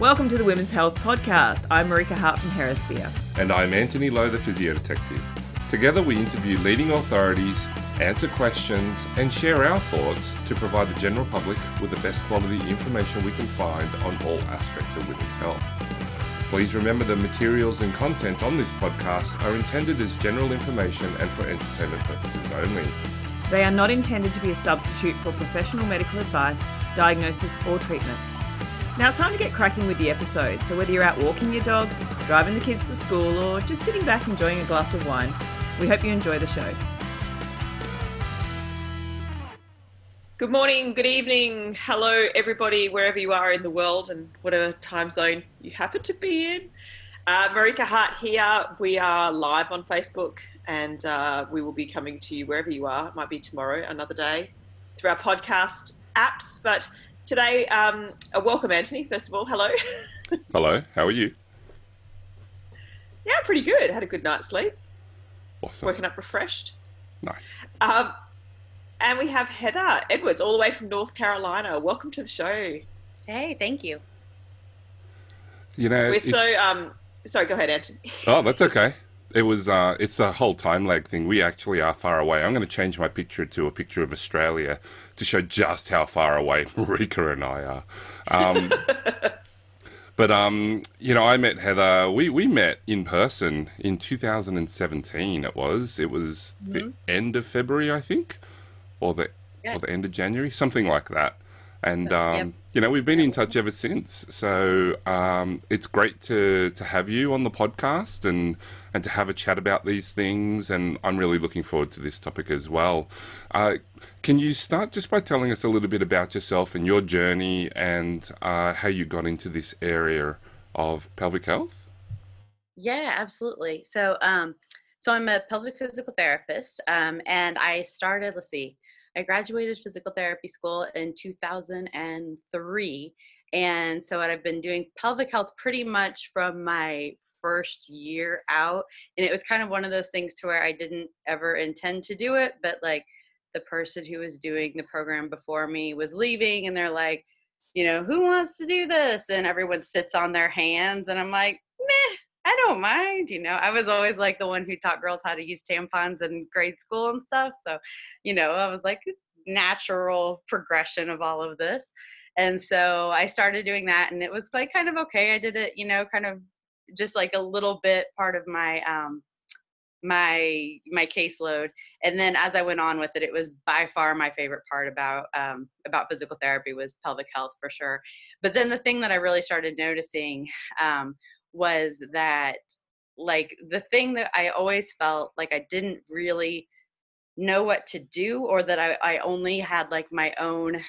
Welcome to the Women's Health Podcast. I'm Marika Hart from Herasphere. And I'm Antony Lo, the physio detective. Together, we interview leading authorities, answer questions, and share our thoughts to provide the general public with the best quality information we can find on all aspects of women's health. Please remember the materials and content on this podcast are intended as general information and for entertainment purposes only. They are not intended to be a substitute for professional medical advice, diagnosis, or treatment. Now it's time to get cracking with the episode. So, whether you're out walking your dog, driving the kids to school, or just sitting back enjoying a glass of wine, we hope you enjoy the show. Good morning, good evening, hello, everybody, wherever you are in the world and whatever time zone you happen to be in. Uh, Marika Hart here. We are live on Facebook and uh, we will be coming to you wherever you are. It might be tomorrow, another day, through our podcast apps. But today, um, uh, welcome, Antony, first of all. Hello. Hello, how are you? Yeah, pretty good. Had a good night's sleep. Awesome. Woken up refreshed. Nice. Um, and we have Heather Edwards, all the way from North Carolina. Welcome to the show. Hey, thank you. You know, We're it's- so um, sorry. Go ahead, Antony. Oh, that's okay. It was. Uh, it's a whole time lag thing. We actually are far away. I'm going to change my picture to a picture of Australia to show just how far away Marika and I are. Um, but um, you know, I met Heather. We we met in person in 2017. It was. It was the end of February, I think, or the Yeah. or the end of January, something like that. And um, you know, we've been in touch ever since. So um, it's great to to have you on the podcast and and to have a chat about these things. And I'm really looking forward to this topic as well. Uh, can you start just by telling us a little bit about yourself and your journey and uh, how you got into this area of pelvic health? Yeah, absolutely. So, um, so I'm a pelvic physical therapist, um, and I started. Let's see, I graduated physical therapy school in 2003, and so I've been doing pelvic health pretty much from my first year out, and it was kind of one of those things to where I didn't ever intend to do it, but like the person who was doing the program before me was leaving, and they're like. You know, who wants to do this? And everyone sits on their hands, and I'm like, meh, I don't mind, you know. I was always like the one who taught girls how to use tampons in grade school and stuff. So, you know, I was like natural progression of all of this. And so I started doing that and it was like kind of okay. I did it, you know, kind of just like a little bit part of my um my my caseload and then as i went on with it it was by far my favorite part about um, about physical therapy was pelvic health for sure but then the thing that i really started noticing um, was that like the thing that I always felt like I didn't really know what to do or that I, I only had like my own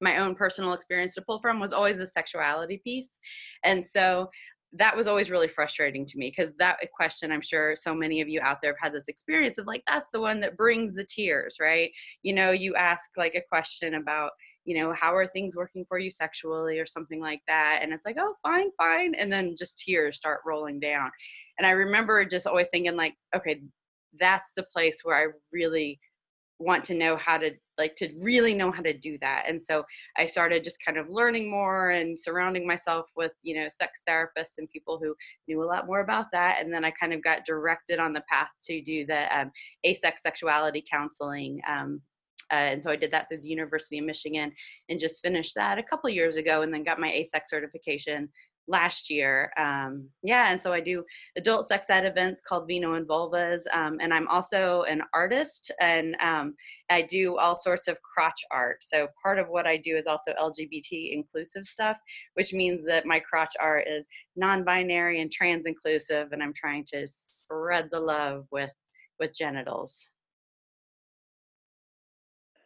my own personal experience to pull from was always the sexuality piece. And so that was always really frustrating to me because that question I'm sure so many of you out there have had this experience of like that's the one that brings the tears, right? You know, you ask like a question about you know, how are things working for you sexually or something like that? And it's like, oh, fine, fine. And then just tears start rolling down. And I remember just always thinking, like, okay, that's the place where I really want to know how to, like, to really know how to do that. And so I started just kind of learning more and surrounding myself with, you know, sex therapists and people who knew a lot more about that. And then I kind of got directed on the path to do the um, AASECT sexuality counseling um, uh, and so I did that through the University of Michigan and just finished that a couple years ago and then got my AASECT certification last year. Um, yeah, and so I do adult sex ed events called Vino and Vulvas. Um, and I'm also an artist and um, I do all sorts of crotch art. So part of what I do is also LGBT inclusive stuff, which means that my crotch art is non binary and trans inclusive. And I'm trying to spread the love with with genitals.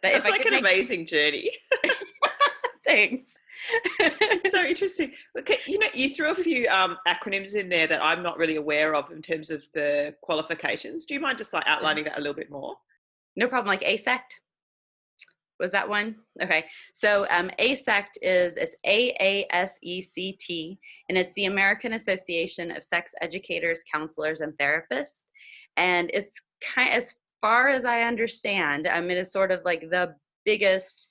But It's like an make- amazing journey. Thanks. So interesting. Okay, you know, you threw a few um, acronyms in there that I'm not really aware of in terms of the qualifications. Do you mind just like outlining that a little bit more? no problem. Like AASECT. Was that one? Okay. So um, AASECT is it's A A S E C T, and it's the American Association of Sex Educators, Counselors, and Therapists. And it's kind as far as I understand, um, it is sort of like the biggest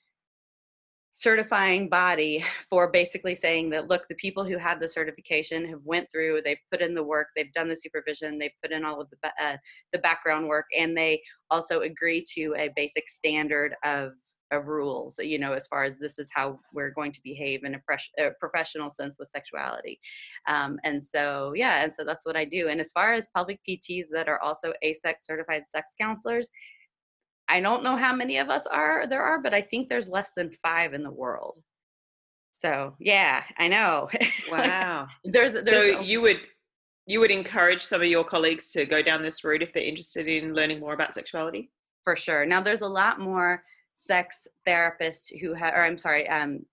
certifying body for basically saying that look the people who have the certification have went through they've put in the work they've done the supervision they've put in all of the uh, the background work and they also agree to a basic standard of of rules you know as far as this is how we're going to behave in a, pres- a professional sense with sexuality. Um, and so yeah and so that's what i do. And as far as pelvic pts that are also AASECT certified sex counselors I don't know how many of us are there are, but I think there's less than five in the world. So yeah, I know. Wow. there's, there's so you would you would encourage some of your colleagues to go down this route if they're interested in learning more about sexuality. For sure. Now there's a lot more sex therapists who have, or I'm sorry, um,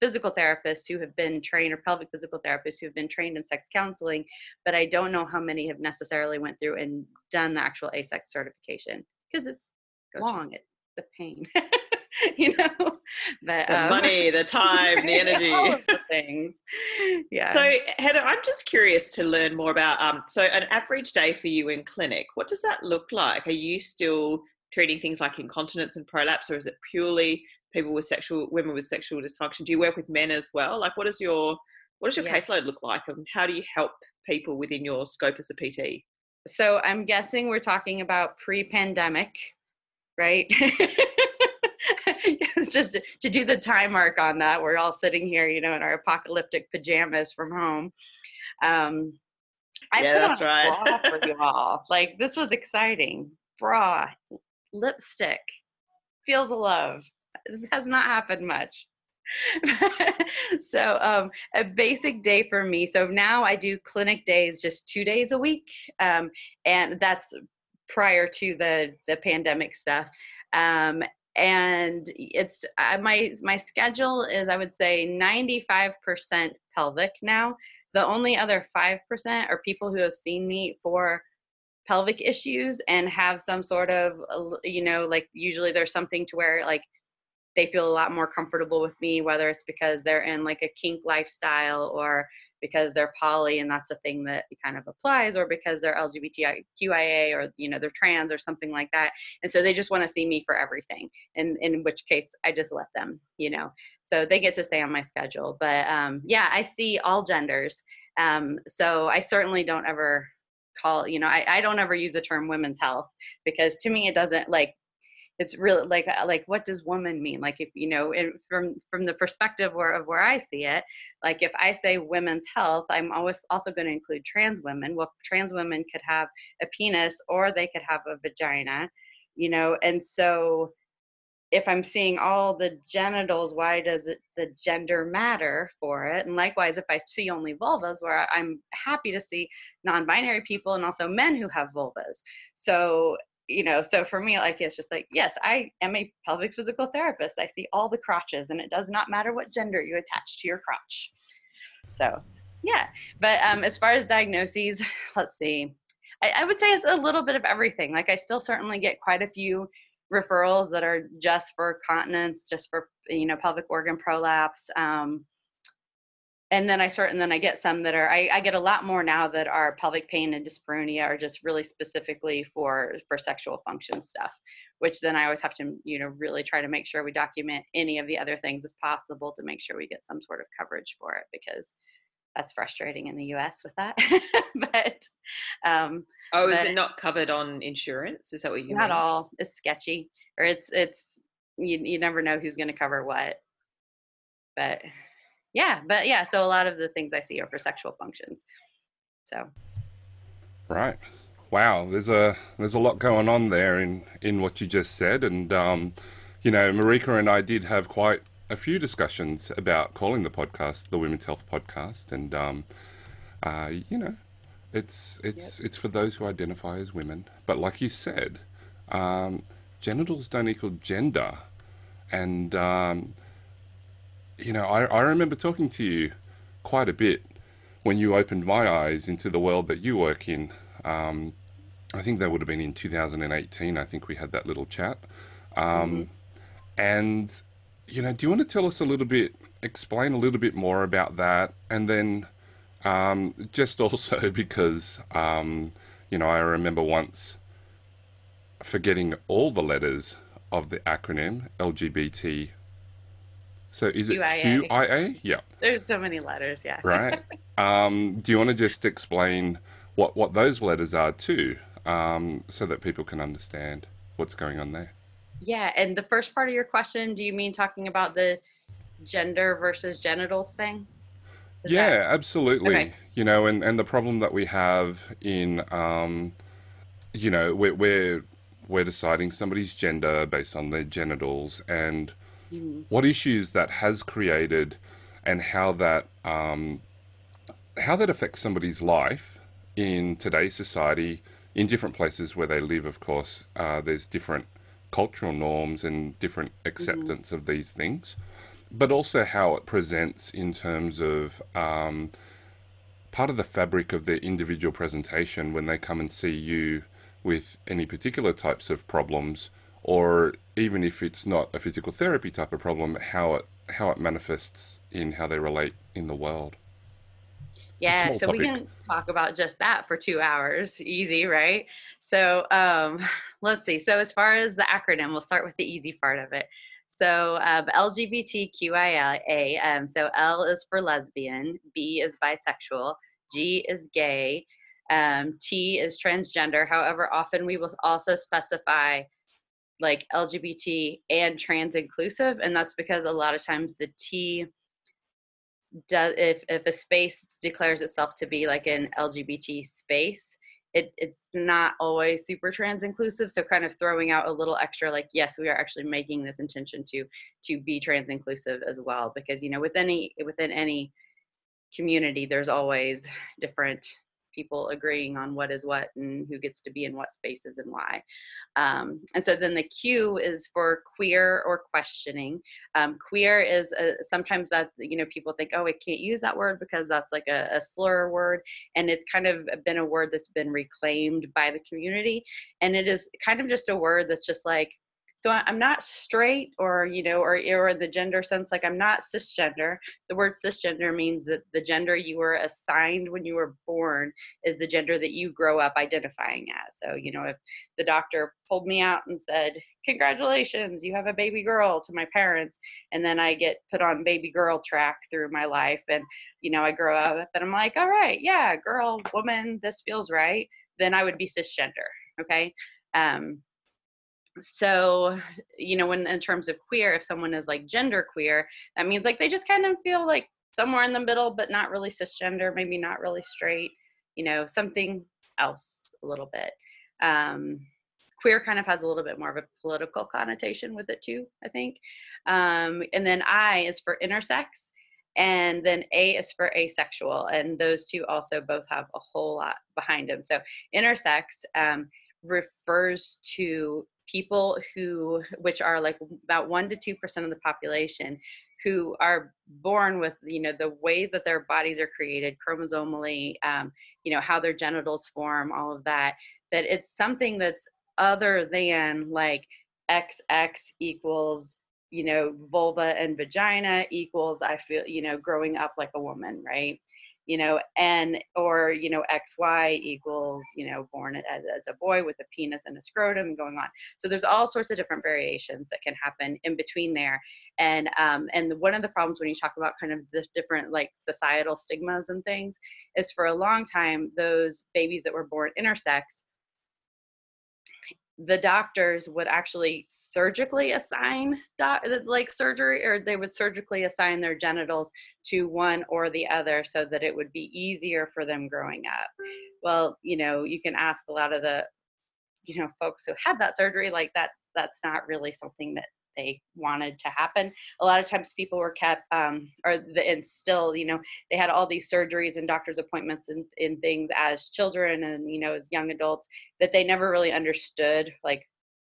physical therapists who have been trained or pelvic physical therapists who have been trained in sex counseling, but I don't know how many have necessarily went through and done the actual AASECT certification because it's gotcha. long. It's the pain, you know. But the um, money, the time, the energy, all the things. Yeah. So Heather, I'm just curious to learn more about. Um, so an average day for you in clinic, what does that look like? Are you still treating things like incontinence and prolapse, or is it purely people with sexual women with sexual dysfunction? Do you work with men as well? Like, what is your what does your yeah. caseload look like, and how do you help people within your scope as a PT? So I'm guessing we're talking about pre-pandemic right? just to do the time mark on that, we're all sitting here, you know, in our apocalyptic pajamas from home. Um, I yeah, that's right. for you all. Like this was exciting. Bra, lipstick, feel the love. This has not happened much. so um, a basic day for me so now i do clinic days just two days a week um, and that's prior to the the pandemic stuff. Um, and it's uh, my my schedule is i would say 95% pelvic now. The only other 5% are people who have seen me for pelvic issues and have some sort of you know like usually there's something to where like they feel a lot more comfortable with me whether it's because they're in like a kink lifestyle or because they're poly and that's a thing that kind of applies or because they're lgbtqia or you know they're trans or something like that. And so they just want to see me for everything and in which case i just let them you know. So they get to stay on my schedule. But um, yeah i see all genders. Um, so i certainly don't ever call you know I, I don't ever use the term women's health because to me it doesn't like it's really like uh, like what does woman mean? Like if you know from from the perspective where of where i see it like if i say women's health i'm always also going to include trans women. Well trans women could have a penis or they could have a vagina you know and so if i'm seeing all the genitals why does it the gender matter for it? And likewise if i see only vulvas where i'm happy to see non-binary people and also men who have vulvas. So you know so for me like it's just like yes i am a pelvic physical therapist i see all the crotches and it does not matter what gender you attach to your crotch. So yeah but um as far as diagnoses let's see I, I would say it's a little bit of everything like i still certainly get quite a few referrals that are just for continence just for you know pelvic organ prolapse um and then I start, and then I get some that are, I, I, get a lot more now that are pelvic pain and dyspareunia are just really specifically for, for sexual function stuff, which then I always have to, you know, really try to make sure we document any of the other things as possible to make sure we get some sort of coverage for it because that's frustrating in the US with that. but, um, oh, is it not covered on insurance? Is that what you Not mean? all. It's sketchy or it's, it's, you, you never know who's going to cover what, but yeah but yeah so a lot of the things i see are for sexual functions. So. Right. Wow there's a there's a lot going on there in in what you just said and um you know marika and i did have quite a few discussions about calling the podcast the women's health podcast and um uh you know it's it's yep. it's for those who identify as women. But like you said um genitals don't equal gender and um you know, I, I remember talking to you quite a bit when you opened my eyes into the world that you work in. Um, I think that would have been in 2018. I think we had that little chat. Um, mm-hmm. And, you know, do you want to tell us a little bit, explain a little bit more about that? And then um, just also because, um, you know, I remember once forgetting all the letters of the acronym LGBT So is it QIA. QIA? Yeah. There's so many letters, yeah. Right. um, do you want to just explain what, what those letters are too, um, so that people can understand what's going on there? Yeah, and the first part of your question, do you mean talking about the gender versus genitals thing? Is yeah, that- absolutely. Okay. You know, and, and the problem that we have in, um, you know, we're, we're we're deciding somebody's gender based on their genitals and. What issues that has created, and how that um, how that affects somebody's life in today's society in different places where they live. Of course, uh, there's different cultural norms and different acceptance of these things, but also how it presents in terms of um, part of the fabric of their individual presentation when they come and see you with any particular types of problems, or even if it's not a physical therapy type of problem, how it how it manifests in how they relate in the world. Yeah, small so we can talk about just that for two hours. Easy, right? So um, let's see. So as far as the acronym, we'll start with the easy part of it. So um, LGBTQIA. Um, so L is for lesbian, B is bisexual, G is gay, um, T is transgender. However, often we will also specify like LGBT and trans inclusive, and that's because a lot of times the T does if if a space declares itself to be like an LGBT space, it it's not always super trans inclusive. So kind of throwing out a little extra like yes, we are actually making this intention to to be trans inclusive as well because you know with any within any community there's always different people agreeing on what is what and who gets to be in what spaces and why. Um, and so then the Q is for queer or questioning. Um, queer is a, sometimes that you know people think oh I can't use that word because that's like a, a slur word, and it's kind of been a word that's been reclaimed by the community, and it is kind of just a word that's just like so I- I'm not straight or you know or or the gender sense like I'm not cisgender. The word cisgender means that the gender you were assigned when you were born is the gender that you grow up identifying as. So you know if the doctor pulled me out and said congratulations you have a baby girl to my parents and then I get put on baby girl track through my life and you know I grow up and I'm like all right yeah girl woman this feels right then I would be cisgender okay um so you know when in terms of queer if someone is like gender queer that means like they just kind of feel like somewhere in the middle but not really cisgender maybe not really straight you know something else a little bit. Um queer kind of has a little bit more of a political connotation with it too i think. Um and then i is for intersex and then a is for asexual and those two also both have a whole lot behind them. So intersex um, refers to people who which are like about 1 to 2% of the population who are born with you know the way that their bodies are created chromosomally um, you know how their genitals form all of that that it's something that's other than like xx equals you know vulva and vagina equals i feel you know growing up like a woman right you know and or you know xy equals you know born as, as a boy with a penis and a scrotum going on. So there's all sorts of different variations that can happen in between there. And um and one of the problems when you talk about kind of the different like societal stigmas and things is for a long time those babies that were born intersex the doctors would actually surgically assign doc, uh, like surgery or they would surgically assign their genitals to one or the other so that it would be easier for them growing up. Well you know you can ask a lot of the you know folks who had that surgery like that that's not really something that they wanted to happen. A lot of times people were kept um, or the, and still you know they had all these surgeries and doctor's appointments and, and things as children and you know as young adults that they never really understood like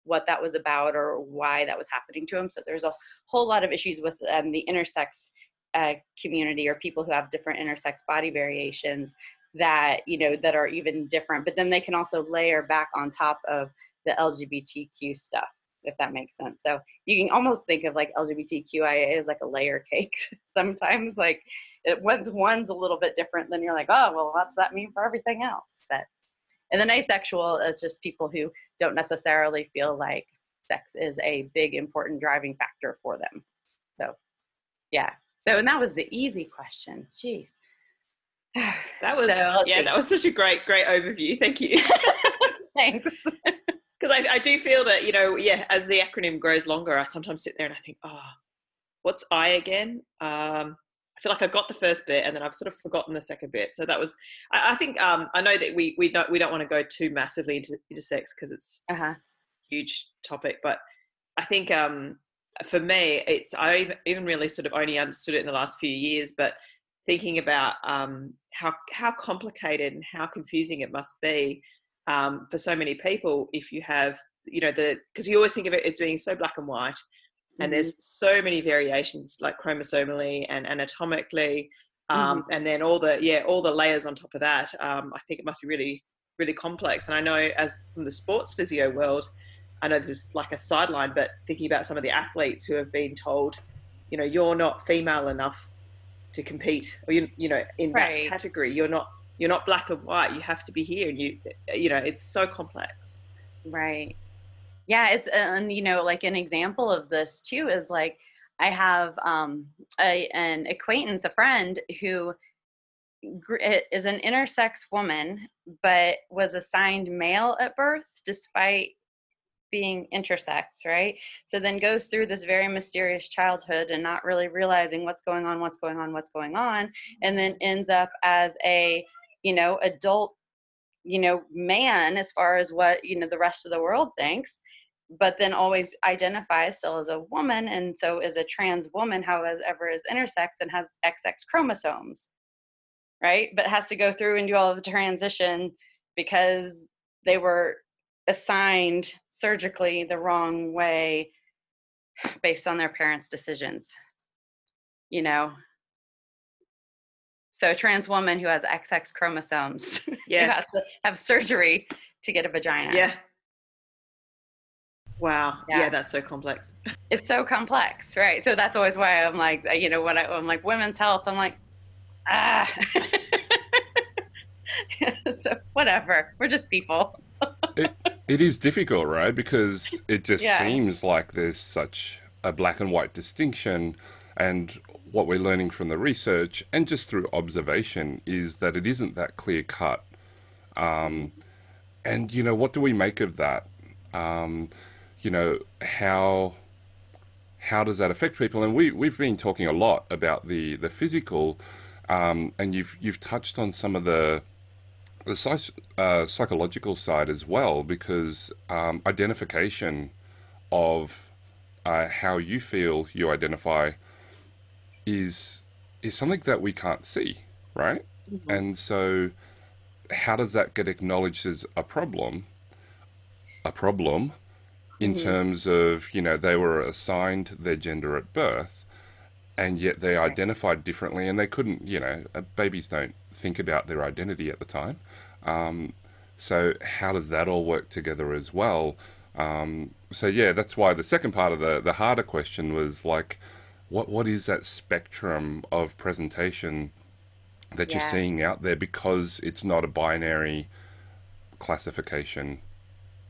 what that was about or why that was happening to them so there's a whole lot of issues with um, the intersex uh, community or people who have different intersex body variations that you know that are even different. But then they can also layer back on top of the lgbtq stuff if that makes sense so you can almost think of like lgbtqia as like a layer cake sometimes like it one's one's a little bit different then you're like oh well what's that mean for everything else but, and then asexual is just people who don't necessarily feel like sex is a big important driving factor for them so yeah. So, and that was the easy question. Jeez. That was so, yeah, that was such a great, great overview. Thank you. Thanks. Because I, I do feel that you know, yeah, as the acronym grows longer, I sometimes sit there and I think, oh, what's I again? Um, I feel like I got the first bit and then I've sort of forgotten the second bit. So that was, I, I think, um, I know that we we don't we don't want to go too massively into, into sex because it's uh-huh. a huge topic, but I think um, for me, it's I even really sort of only understood it in the last few years, but thinking about um, how how complicated and how confusing it must be um, for so many people if you have you know the because you always think of it as being so black and white and mm-hmm. there's so many variations like chromosomally and anatomically um, mm-hmm. and then all the yeah all the layers on top of that um, i think it must be really really complex and i know as from the sports physio world i know this is like a sideline but thinking about some of the athletes who have been told you know you're not female enough to compete or you, you know in right. that category you're not you're not black and white you have to be here and you you know it's so complex right yeah it's and you know like an example of this too is like i have um a, an acquaintance a friend who is an intersex woman but was assigned male at birth despite being intersex, right? So then goes through this very mysterious childhood and not really realizing what's going on, what's going on, what's going on, and then ends up as a, you know, adult, you know, man as far as what, you know, the rest of the world thinks, but then always identifies still as a woman and so is a trans woman, however is intersex and has XX chromosomes, right? But has to go through and do all of the transition because they were assigned surgically the wrong way based on their parents' decisions. You know? So a trans woman who has XX chromosomes yeah. has to have surgery to get a vagina. Yeah. Wow. Yeah. yeah. that's so complex. It's so complex, right? So that's always why I'm like, you know, when I, I'm like women's health, I'm like, ah. so whatever. We're just people. it, it is difficult, right? Because it just yeah. seems like there's such a black and white distinction. And what we're learning from the research and just through observation is that it isn't that clear cut. Um, and, you know, what do we make of that? Um, you know, how how does that affect people? And we, we've been talking a lot about the, the physical, um, and you've, you've touched on some of the, the psych, uh, psychological side as well, because um, identification of uh, how you feel you identify is is something that we can't see, right? Mm-hmm. And so, how does that get acknowledged as a problem? A problem in mm-hmm. terms of you know they were assigned their gender at birth, and yet they identified differently, and they couldn't. You know, uh, babies don't think about their identity at the time. Um, so how does that all work together as well? Um, so yeah, that's why the second part of the the harder question was like, what what is that spectrum of presentation that yeah. you're seeing out there because it's not a binary classification?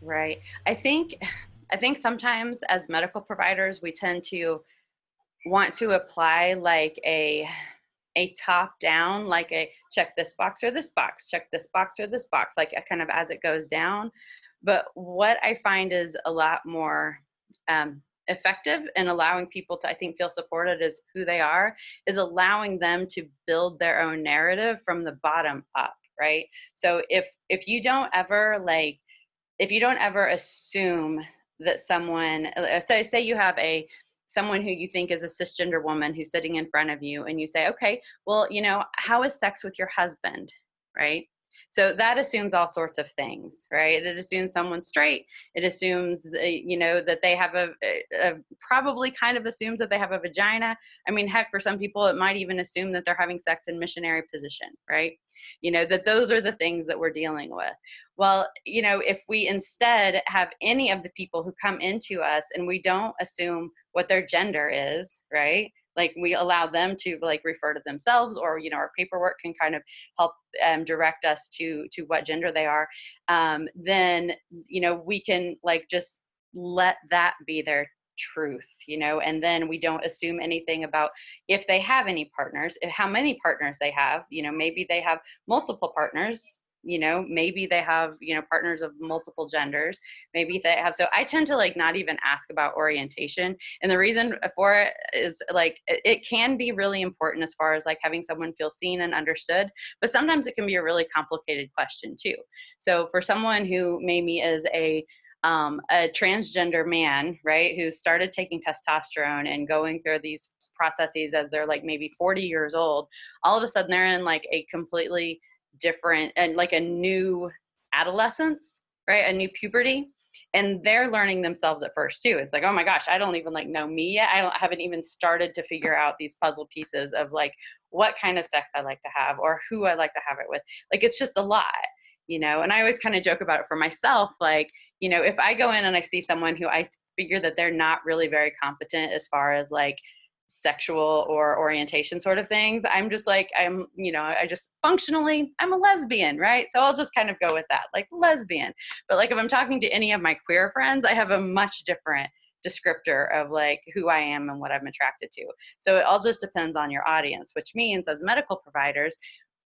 Right. I think I think sometimes as medical providers we tend to want to apply like a a top down, like a check this box or this box, check this box or this box, like kind of as it goes down. But what I find is a lot more um, effective in allowing people to, I think, feel supported as who they are, is allowing them to build their own narrative from the bottom up, right? So if if you don't ever like, if you don't ever assume that someone, uh, say say you have a someone who you think is a cisgender woman who's sitting in front of you and you say okay well you know how is sex with your husband right so that assumes all sorts of things right? It assumes someone's straight. It assumes you know that they have a, a, probably kind of assumes that they have a vagina. I mean heck for some people it might even assume that they're having sex in missionary position right? You know that those are the things that we're dealing with. Well you know if we instead have any of the people who come into us and we don't assume what their gender is right like we allow them to like refer to themselves or you know our paperwork can kind of help um, direct us to to what gender they are um, then you know we can like just let that be their truth you know and then we don't assume anything about if they have any partners how many partners they have you know maybe they have multiple partners you know maybe they have you know partners of multiple genders maybe they have so i tend to like not even ask about orientation and the reason for it is like it can be really important as far as like having someone feel seen and understood but sometimes it can be a really complicated question too. So for someone who maybe is a um, a transgender man, right, who started taking testosterone and going through these processes as they're like maybe 40 years old, all of a sudden they're in like a completely different and like a new adolescence, right? A new puberty. And they're learning themselves at first too. It's like, oh my gosh, I don't even like know me yet. I don't haven't even started to figure out these puzzle pieces of like what kind of sex I like to have or who I like to have it with. Like it's just a lot, you know. And I always kind of joke about it for myself, like, you know, if I go in and I see someone who I figure that they're not really very competent as far as like sexual or orientation sort of things i'm just like i'm you know i just functionally i'm a lesbian right? So i'll just kind of go with that like lesbian. But like if i'm talking to any of my queer friends i have a much different descriptor of like who i am and what i'm attracted to. So it all just depends on your audience which means as medical providers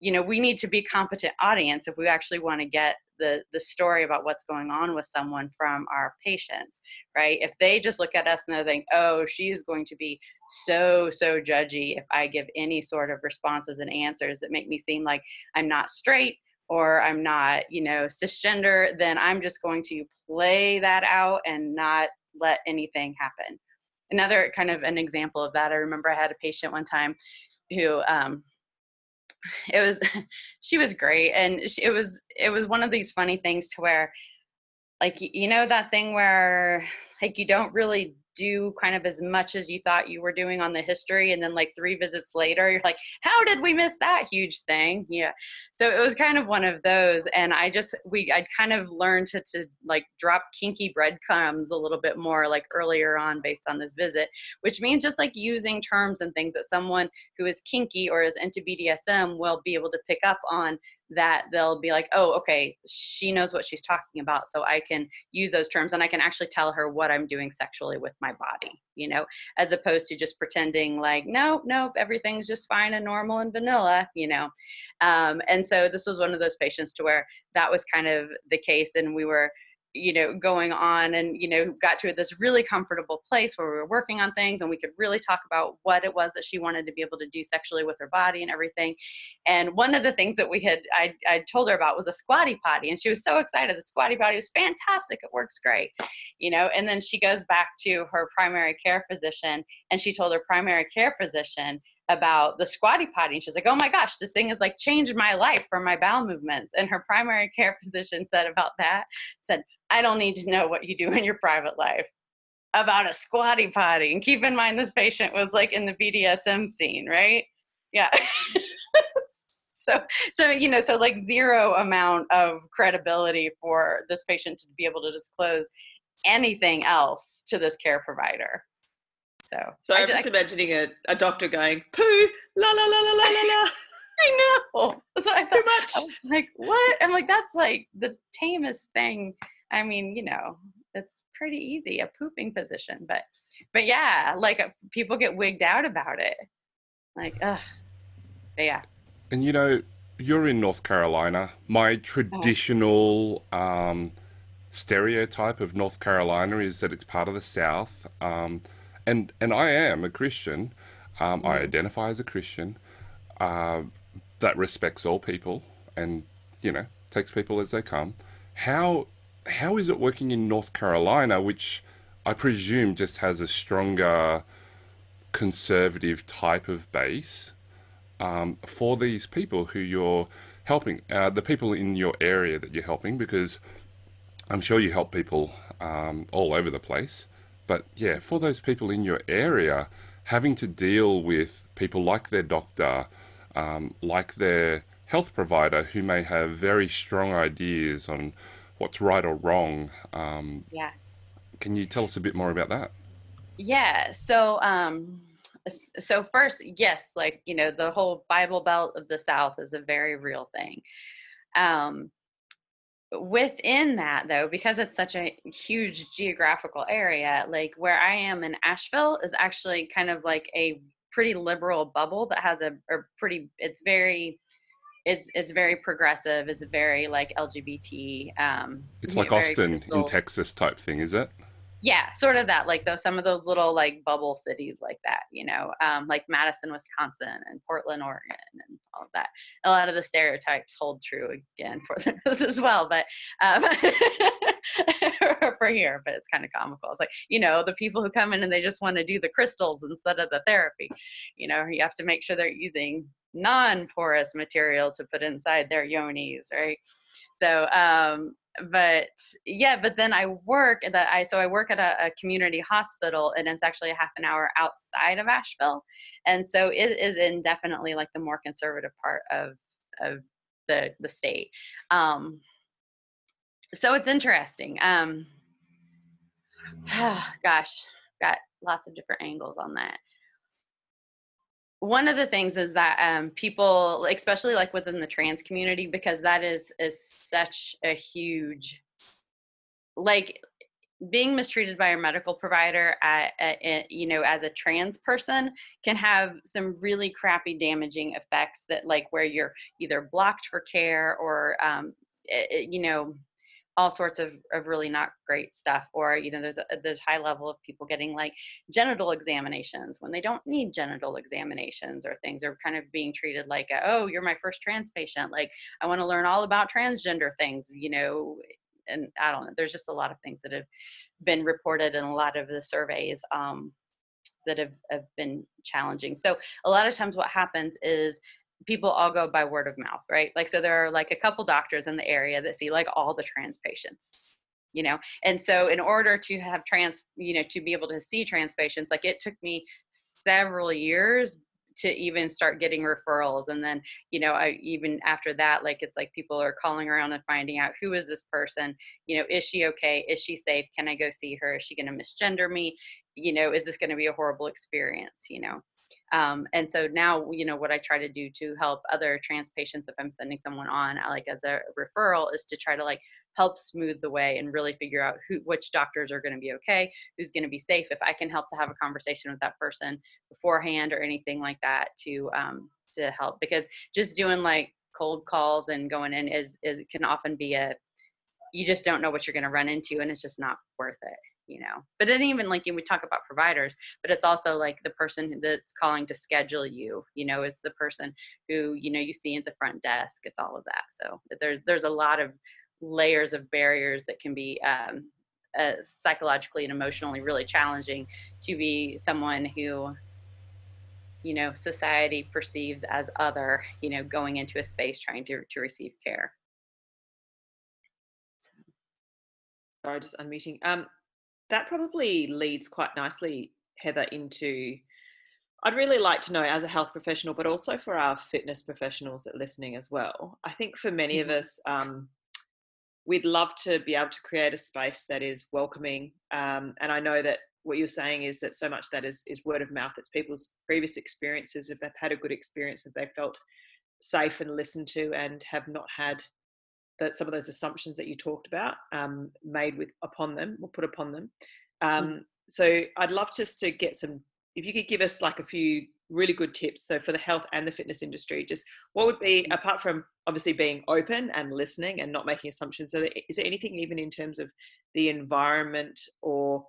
you know we need to be competent audience if we actually want to get the the story about what's going on with someone from our patients right? If they just look at us and they think oh she's going to be so so judgy if i give any sort of responses and answers that make me seem like i'm not straight or i'm not you know cisgender then i'm just going to play that out and not let anything happen. Another kind of an example of that i remember i had a patient one time who um, it was she was great and she, it was it was one of these funny things to where like you know that thing where like you don't really do kind of as much as you thought you were doing on the history and then like three visits later you're like how did we miss that huge thing? Yeah. So it was kind of one of those and i just we i kind of learned to, to like drop kinky breadcrumbs a little bit more like earlier on based on this visit which means just like using terms and things that someone who is kinky or is into bdsm will be able to pick up on that they'll be like, oh, okay, she knows what she's talking about. So I can use those terms and I can actually tell her what I'm doing sexually with my body, you know, as opposed to just pretending like, nope, nope, everything's just fine and normal and vanilla, you know. Um, and so this was one of those patients to where that was kind of the case. And we were, you know going on and you know got to this really comfortable place where we were working on things and we could really talk about what it was that she wanted to be able to do sexually with her body and everything. And one of the things that we had i i told her about was a squatty potty and she was so excited. The squatty potty was fantastic. It works great you know? And then she goes back to her primary care physician and she told her primary care physician about the squatty potty. She's like, oh my gosh, this thing has like changed my life for my bowel movements. And her primary care physician said about that, said, I don't need to know what you do in your private life about a squatty potty. And keep in mind, this patient was like in the BDSM scene, right? Yeah. so, so, you know, so like zero amount of credibility for this patient to be able to disclose anything else to this care provider. So, so I'm just, imagining a, a doctor going, poo, la la la la la la la. I know. So I thought, Too much. like, what? I'm like, that's like the tamest thing. I mean, you know, it's pretty easy, a pooping position. But, but yeah, like uh, people get wigged out about it. Like, ugh. But yeah. And you know, you're in North Carolina. My uh-huh. traditional um, stereotype of North Carolina is that it's part of the South. Um, and and I am a Christian. Um, I mm. identify as a Christian uh, that respects all people and you know takes people as they come. How how is it working in North Carolina, which I presume just has a stronger conservative type of base um, for these people who you're helping, uh, the people in your area that you're helping, because I'm sure you help people um, all over the place. But yeah, for those people in your area, having to deal with people like their doctor, um, like their health provider, who may have very strong ideas on what's right or wrong. Um, yeah. Can you tell us a bit more about that? Yeah. So, um, so first, yes, like you know, the whole Bible Belt of the South is a very real thing. Um, within that though because it's such a huge geographical area like where i am in asheville is actually kind of like a pretty liberal bubble that has a, a pretty it's very it's it's very progressive it's very like lgbt um it's like austin in texas type thing is it yeah sort of that like those some of those little like bubble cities like that you know um, like madison wisconsin and portland oregon and all of that. A lot of the stereotypes hold true again for those as well but um, for here but it's kind of comical. It's like you know the people who come in and they just want to do the crystals instead of the therapy you know you have to make sure they're using non-porous material to put inside their yonis right? So um but yeah but then i work that i so i work at a, a, community hospital and it's actually a half an hour outside of asheville and so it is in definitely like the more conservative part of of the the state. Um so it's interesting um gosh got lots of different angles on that one of the things is that um, people especially like within the trans community because that is is such a huge like being mistreated by a medical provider at, at, at, you know as a trans person can have some really crappy damaging effects that like where you're either blocked for care or um, it, you know all sorts of, of really not great stuff or you know there's a there's high level of people getting like genital examinations when they don't need genital examinations or things are kind of being treated like a, oh you're my first trans patient like i want to learn all about transgender things you know and i don't know there's just a lot of things that have been reported in a lot of the surveys um, that have, have been challenging. So a lot of times what happens is people all go by word of mouth, right? Like, so there are like a couple doctors in the area that see like all the trans patients, you know? And so, in order to have trans, you know, to be able to see trans patients, like it took me several years to even start getting referrals. And then you know I, even after that like it's like people are calling around and finding out who is this person? You know is she okay? Is she safe? Can i go see her? Is she going to misgender me you know is this going to be a horrible experience you know? Um, and so now you know what i try to do to help other trans patients if i'm sending someone on uh, like as a referral is to try to like help smooth the way and really figure out who which doctors are going to be okay who's going to be safe if i can help to have a conversation with that person beforehand or anything like that to um, to help because just doing like cold calls and going in is is can often be a you just don't know what you're going to run into and it's just not worth it you know but then even like we talk about providers but it's also like the person that's calling to schedule you you know it's the person who you know you see at the front desk it's all of that so there's there's a lot of layers of barriers that can be um, uh, psychologically and emotionally really challenging to be someone who you know society perceives as other you know going into a space trying to to receive care. Sorry just unmuting. Um that probably leads quite nicely, Heather, into I'd really like to know as a health professional, but also for our fitness professionals that are listening as well. I think for many mm-hmm. of us, um, we'd love to be able to create a space that is welcoming. Um, and I know that what you're saying is that so much that is, is word of mouth. It's people's previous experiences. If they've had a good experience, if they felt safe and listened to and have not had that some of those assumptions that you talked about um, made with upon them or put upon them. Um, mm. So I'd love just to get some, if you could give us like a few really good tips. So for the health and the fitness industry, just what would be mm. apart from obviously being open and listening and not making assumptions. So is there anything even in terms of the environment or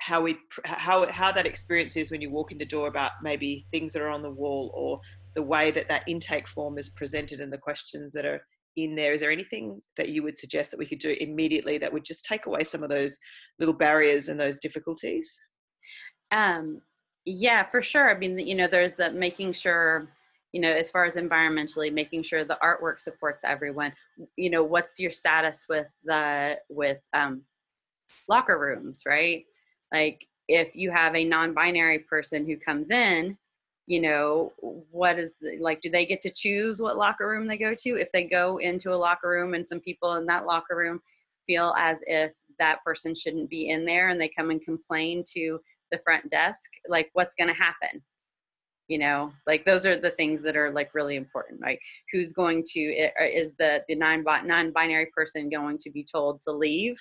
how we how how that experience is when you walk in the door about maybe things that are on the wall or the way that that intake form is presented and the questions that are in there is there anything that you would suggest that we could do immediately that would just take away some of those little barriers and those difficulties? Um yeah for sure. I mean you know there's the making sure you know as far as environmentally making sure the artwork supports everyone. You know what's your status with the with um locker rooms right? Like if you have a non-binary person who comes in you know what is the, like do they get to choose what locker room they go to? If they go into a locker room and some people in that locker room feel as if that person shouldn't be in there and they come and complain to the front desk like what's going to happen? You know like those are the things that are like really important right? Who's going to eh, is the the non non-binary person going to be told to leave?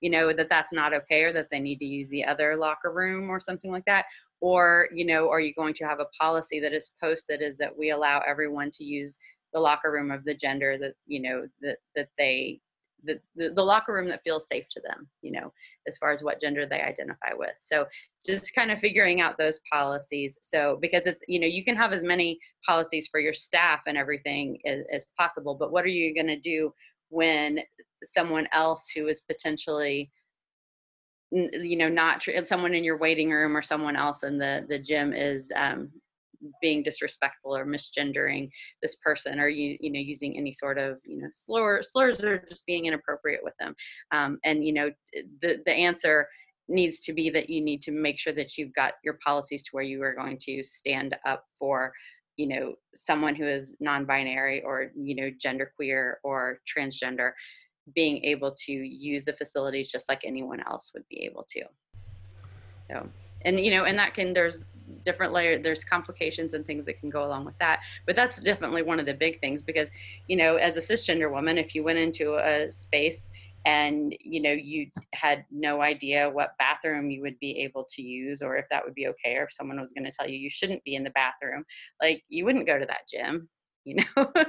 You know that that's not okay or that they need to use the other locker room or something like that or you know are you going to have a policy that is posted is that we allow everyone to use the locker room of the gender that you know that that they the, the, the locker room that feels safe to them you know as far as what gender they identify with. So just kind of figuring out those policies. So because it's you know you can have as many policies for your staff and everything as, as possible but what are you going to do when someone else who is potentially you know not someone in your waiting room or someone else in the the gym is um, being disrespectful or misgendering this person or you you know using any sort of you know slur slurs or just being inappropriate with them um, and you know the the answer needs to be that you need to make sure that you've got your policies to where you are going to stand up for you know someone who is non-binary or you know genderqueer or transgender being able to use the facilities just like anyone else would be able to. So and you know and that can there's different layer there's complications and things that can go along with that but that's definitely one of the big things because you know as a cisgender woman if you went into a space and you know you had no idea what bathroom you would be able to use or if that would be okay or if someone was going to tell you you shouldn't be in the bathroom like you wouldn't go to that gym you know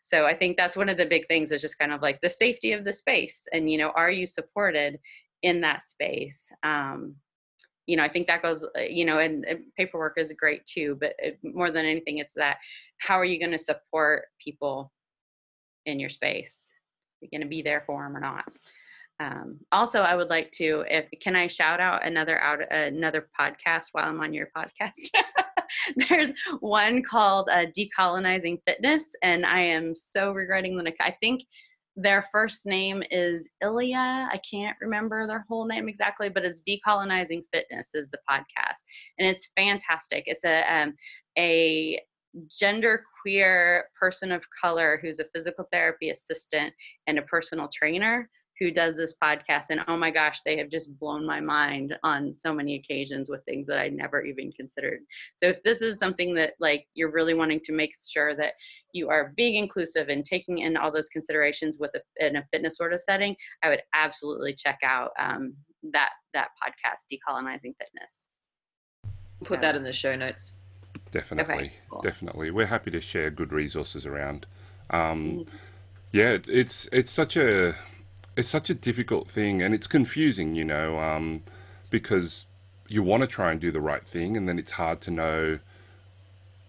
so i think that's one of the big things is just kind of like the safety of the space and you know are you supported in that space? Um, you know i think that goes uh, you know and, and paperwork is great too but it, more than anything it's that how are you going to support people in your space? Are you're going to be there for them or not? Um, also i would like to if can i shout out another out another podcast while i'm on your podcast there's one called uh, decolonizing fitness and i am so regretting that i think their first name is Ilya. I can't remember their whole name exactly, but it's Decolonizing Fitness is the podcast, and it's fantastic. It's a um, a gender queer person of color who's a physical therapy assistant and a personal trainer who does this podcast and oh my gosh they have just blown my mind on so many occasions with things that i never even considered so if this is something that like you're really wanting to make sure that you are being inclusive and taking in all those considerations with a, in a fitness sort of setting, I would absolutely check out um, that that podcast, Decolonizing Fitness. Put that in the show notes. Definitely, okay, cool. definitely. We're happy to share good resources around. Um, mm-hmm. Yeah, it's it's such a it's such a difficult thing, and it's confusing, you know, um, because you want to try and do the right thing, and then it's hard to know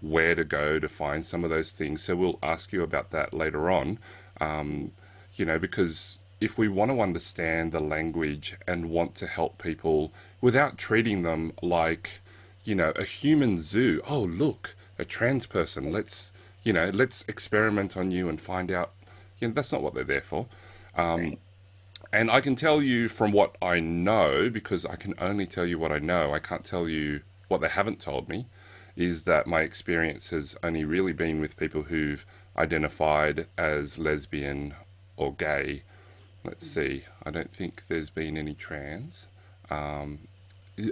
where to go to find some of those things. So we'll ask you about that later on. Um, you know, because if we want to understand the language and want to help people without treating them like, you know, a human zoo. Oh, look, a trans person. Let's, you know, let's experiment on you and find out. You know, that's not what they're there for. Um, right. And I can tell you from what I know, because I can only tell you what I know. I can't tell you what they haven't told me is that my experience has only really been with people who've identified as lesbian or gay. Let's see, I don't think there's been any trans um,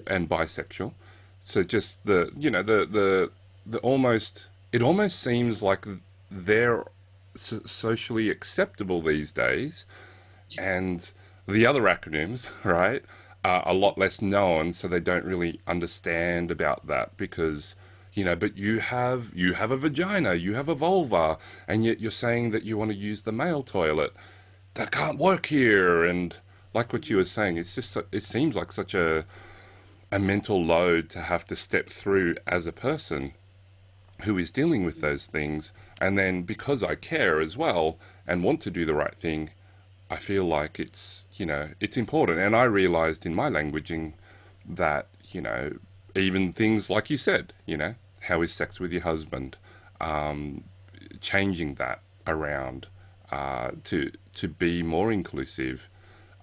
and bisexual. So just the you know the the the almost it almost seems like they're so- socially acceptable these days, and the other acronyms, right, are a lot less known, so they don't really understand about that because you know but you have you have a vagina you have a vulva and yet you're saying that you want to use the male toilet. That can't work here. And like what you were saying it's just it seems like such a a mental load to have to step through as a person who is dealing with those things. And then because I care as well and want to do the right thing I feel like it's you know it's important and I realized in my languaging that you know even things like you said you know how is sex with your husband? Um, changing that around uh, to to be more inclusive.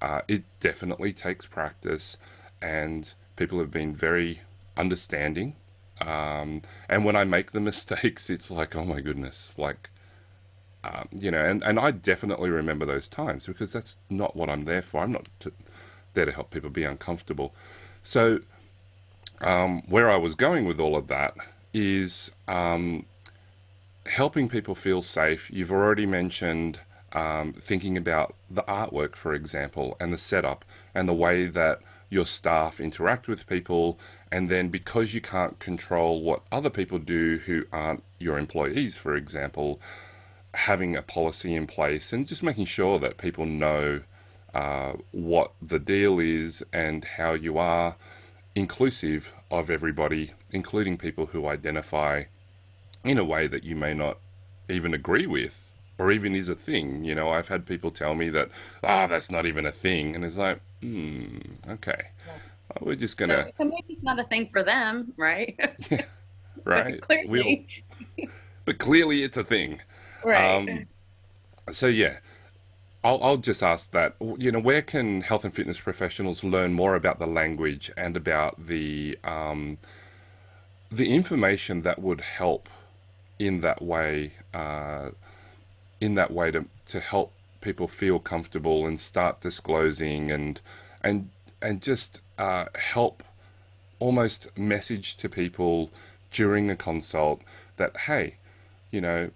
Uh, it definitely takes practice, and people have been very understanding. Um, and when I make the mistakes, it's like, oh my goodness, like, um, you know, and, and I definitely remember those times because that's not what I'm there for. I'm not to, there to help people be uncomfortable. So, um, where I was going with all of that is um, helping people feel safe. You've already mentioned um, thinking about the artwork, for example, and the setup and the way that your staff interact with people. And then because you can't control what other people do who aren't your employees, for example, having a policy in place and just making sure that people know uh, what the deal is and how you are inclusive of everybody, including people who identify in a way that you may not even agree with or even is a thing. You know, I've had people tell me that, ah, oh, that's not even a thing. And it's like, hmm, okay. Well, we're just going to. So, maybe it's not a thing for them, right? yeah, right. clearly. We'll... but clearly it's a thing. Um, so, yeah. I'll, I'll just ask that. You know, where can health and fitness professionals learn more about the language and about the um, the information that would help in that way? Uh, in that way to to help people feel comfortable and start disclosing and and and just uh, help almost message to people during a consult that hey, you know,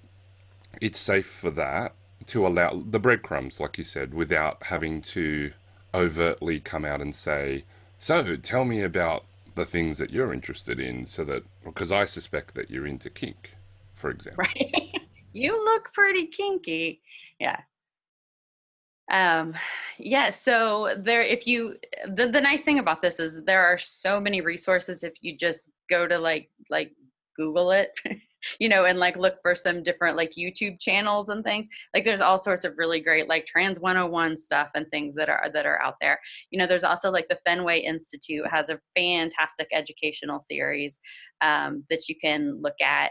it's safe for that to allow the breadcrumbs, like you said, without having to overtly come out and say, "So, tell me about the things that you're interested in," so that because I suspect that you're into kink, for example. Right. you look pretty kinky. Yeah. Um, yeah, so there if you the, the nice thing about this is there are so many resources if you just go to like like Google it you know, and like look for some different like YouTube channels and things. Like there's all sorts of really great like Trans 101 stuff and things that are that are out there. You know, there's also like the Fenway Institute has a fantastic educational series um, that you can look at.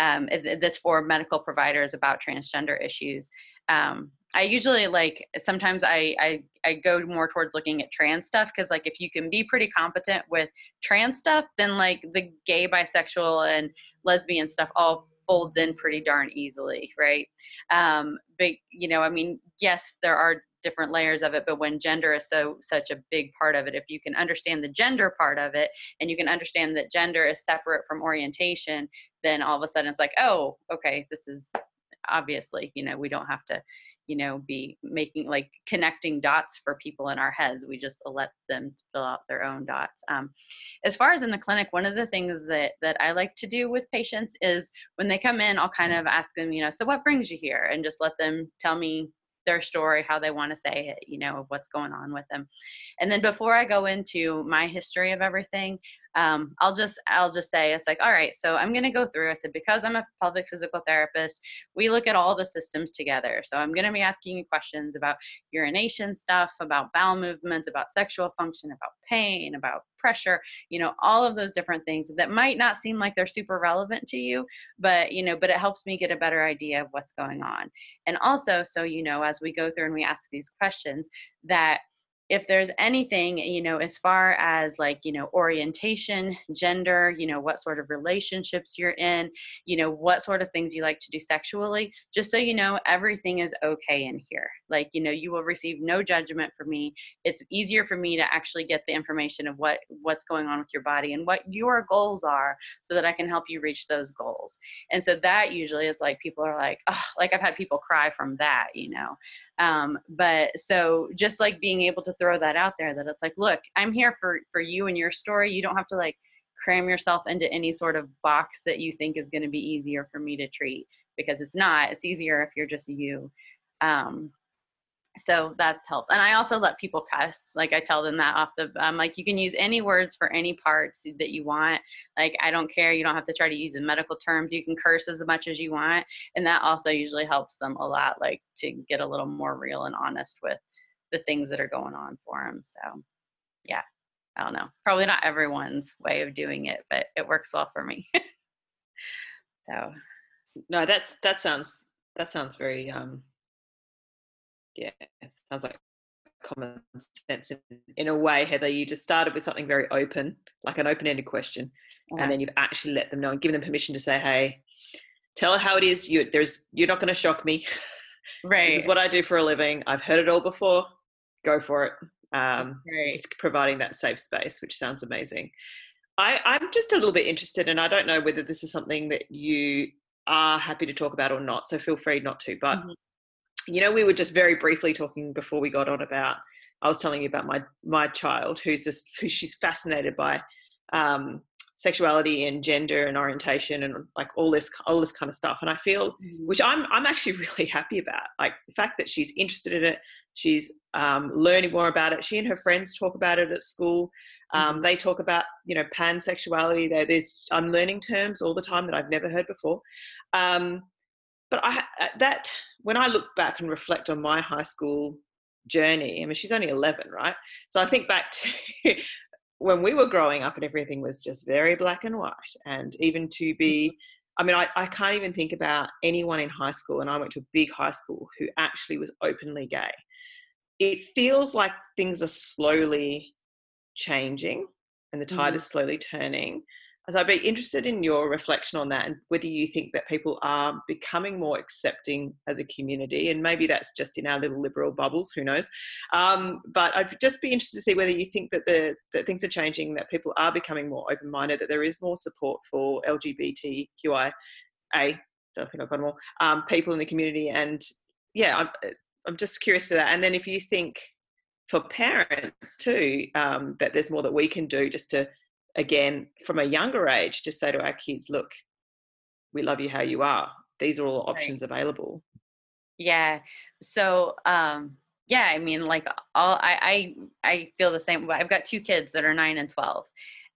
Um, that's for medical providers about transgender issues. Um, I usually like sometimes I, I I go more towards looking at trans stuff because like if you can be pretty competent with trans stuff, then like the gay, bisexual, and lesbian stuff all folds in pretty darn easily, right? Um, but you know, I mean, yes, there are different layers of it, but when gender is so such a big part of it, if you can understand the gender part of it and you can understand that gender is separate from orientation, then all of a sudden it's like, oh, okay, this is obviously, you know, we don't have to you know be making like connecting dots for people in our heads we just let them fill out their own dots. Um, as far as in the clinic one of the things that that i like to do with patients is when they come in i'll kind of ask them you know so what brings you here? and just let them tell me their story how they want to say it you know what's going on with them. And then before i go into my history of everything um, I'll just I'll just say it's like all right so I'm gonna go through I said because I'm a pelvic physical therapist we look at all the systems together. So I'm gonna be asking you questions about urination stuff about bowel movements about sexual function about pain about pressure you know all of those different things that might not seem like they're super relevant to you but you know but it helps me get a better idea of what's going on. And also so you know as we go through and we ask these questions that if there's anything you know as far as like you know orientation gender you know what sort of relationships you're in you know what sort of things you like to do sexually just so you know everything is okay in here. Like you know you will receive no judgment from me. It's easier for me to actually get the information of what what's going on with your body and what your goals are so that i can help you reach those goals. And so that usually is like people are like oh like i've had people cry from that you know um, but so just like being able to throw that out there that it's like look i'm here for for you and your story. You don't have to like cram yourself into any sort of box that you think is going to be easier for me to treat because it's not. It's easier if you're just you. Um, so that's helpful. And i also let people cuss like i tell them that off the like you can use any words for any parts that you want. Like i don't care. You don't have to try to use the medical terms. You can curse as much as you want. And that also usually helps them a lot like to get a little more real and honest with the things that are going on for them so yeah. I don't know. Probably not everyone's way of doing it but it works well for me. So. No that's that sounds that sounds very um yeah, it sounds like common sense in, in, a way, Heather. You just started with something very open, like an open-ended question, yeah. and then you've actually let them know and given them permission to say, "Hey, tell her how it is. You there's you're not going to shock me. Right. this is what I do for a living. I've heard it all before. Go for it. Um, right. Just providing that safe space, which sounds amazing. I, I'm just a little bit interested, and I don't know whether this is something that you are happy to talk about or not. So feel free not to. But mm-hmm. You know, we were just very briefly talking before we got on about. I was telling you about my my child, who's just who she's fascinated by um, sexuality and gender and orientation and like all this all this kind of stuff and i feel mm-hmm. which i'm i'm actually really happy about like the fact that she's interested in it she's um, learning more about it she and her friends talk about it at school um, mm-hmm. they talk about you know pansexuality there there's i'm learning terms all the time that i've never heard before um, but i that when i look back and reflect on my high school journey i mean she's only 11 right so i think back to when we were growing up and everything was just very black and white and even to be mm-hmm. i mean I, I can't even think about anyone in high school and i went to a big high school who actually was openly gay it feels like things are slowly changing and the tide mm. is slowly turning so I'd be interested in your reflection on that and whether you think that people are becoming more accepting as a community. And maybe that's just in our little liberal bubbles, who knows. Um, but I'd just be interested to see whether you think that, the, that things are changing, that people are becoming more open minded, that there is more support for LGBTQIA, don't think I've got more, um, people in the community. And yeah, I'm, I'm just curious to that. And then if you think for parents too, um, that there's more that we can do just to again from a younger age to say to our kids look we love you how you are. These are all options right. available. Yeah. So um yeah i mean like all I, I i feel the same i've got two kids that are 9 and 12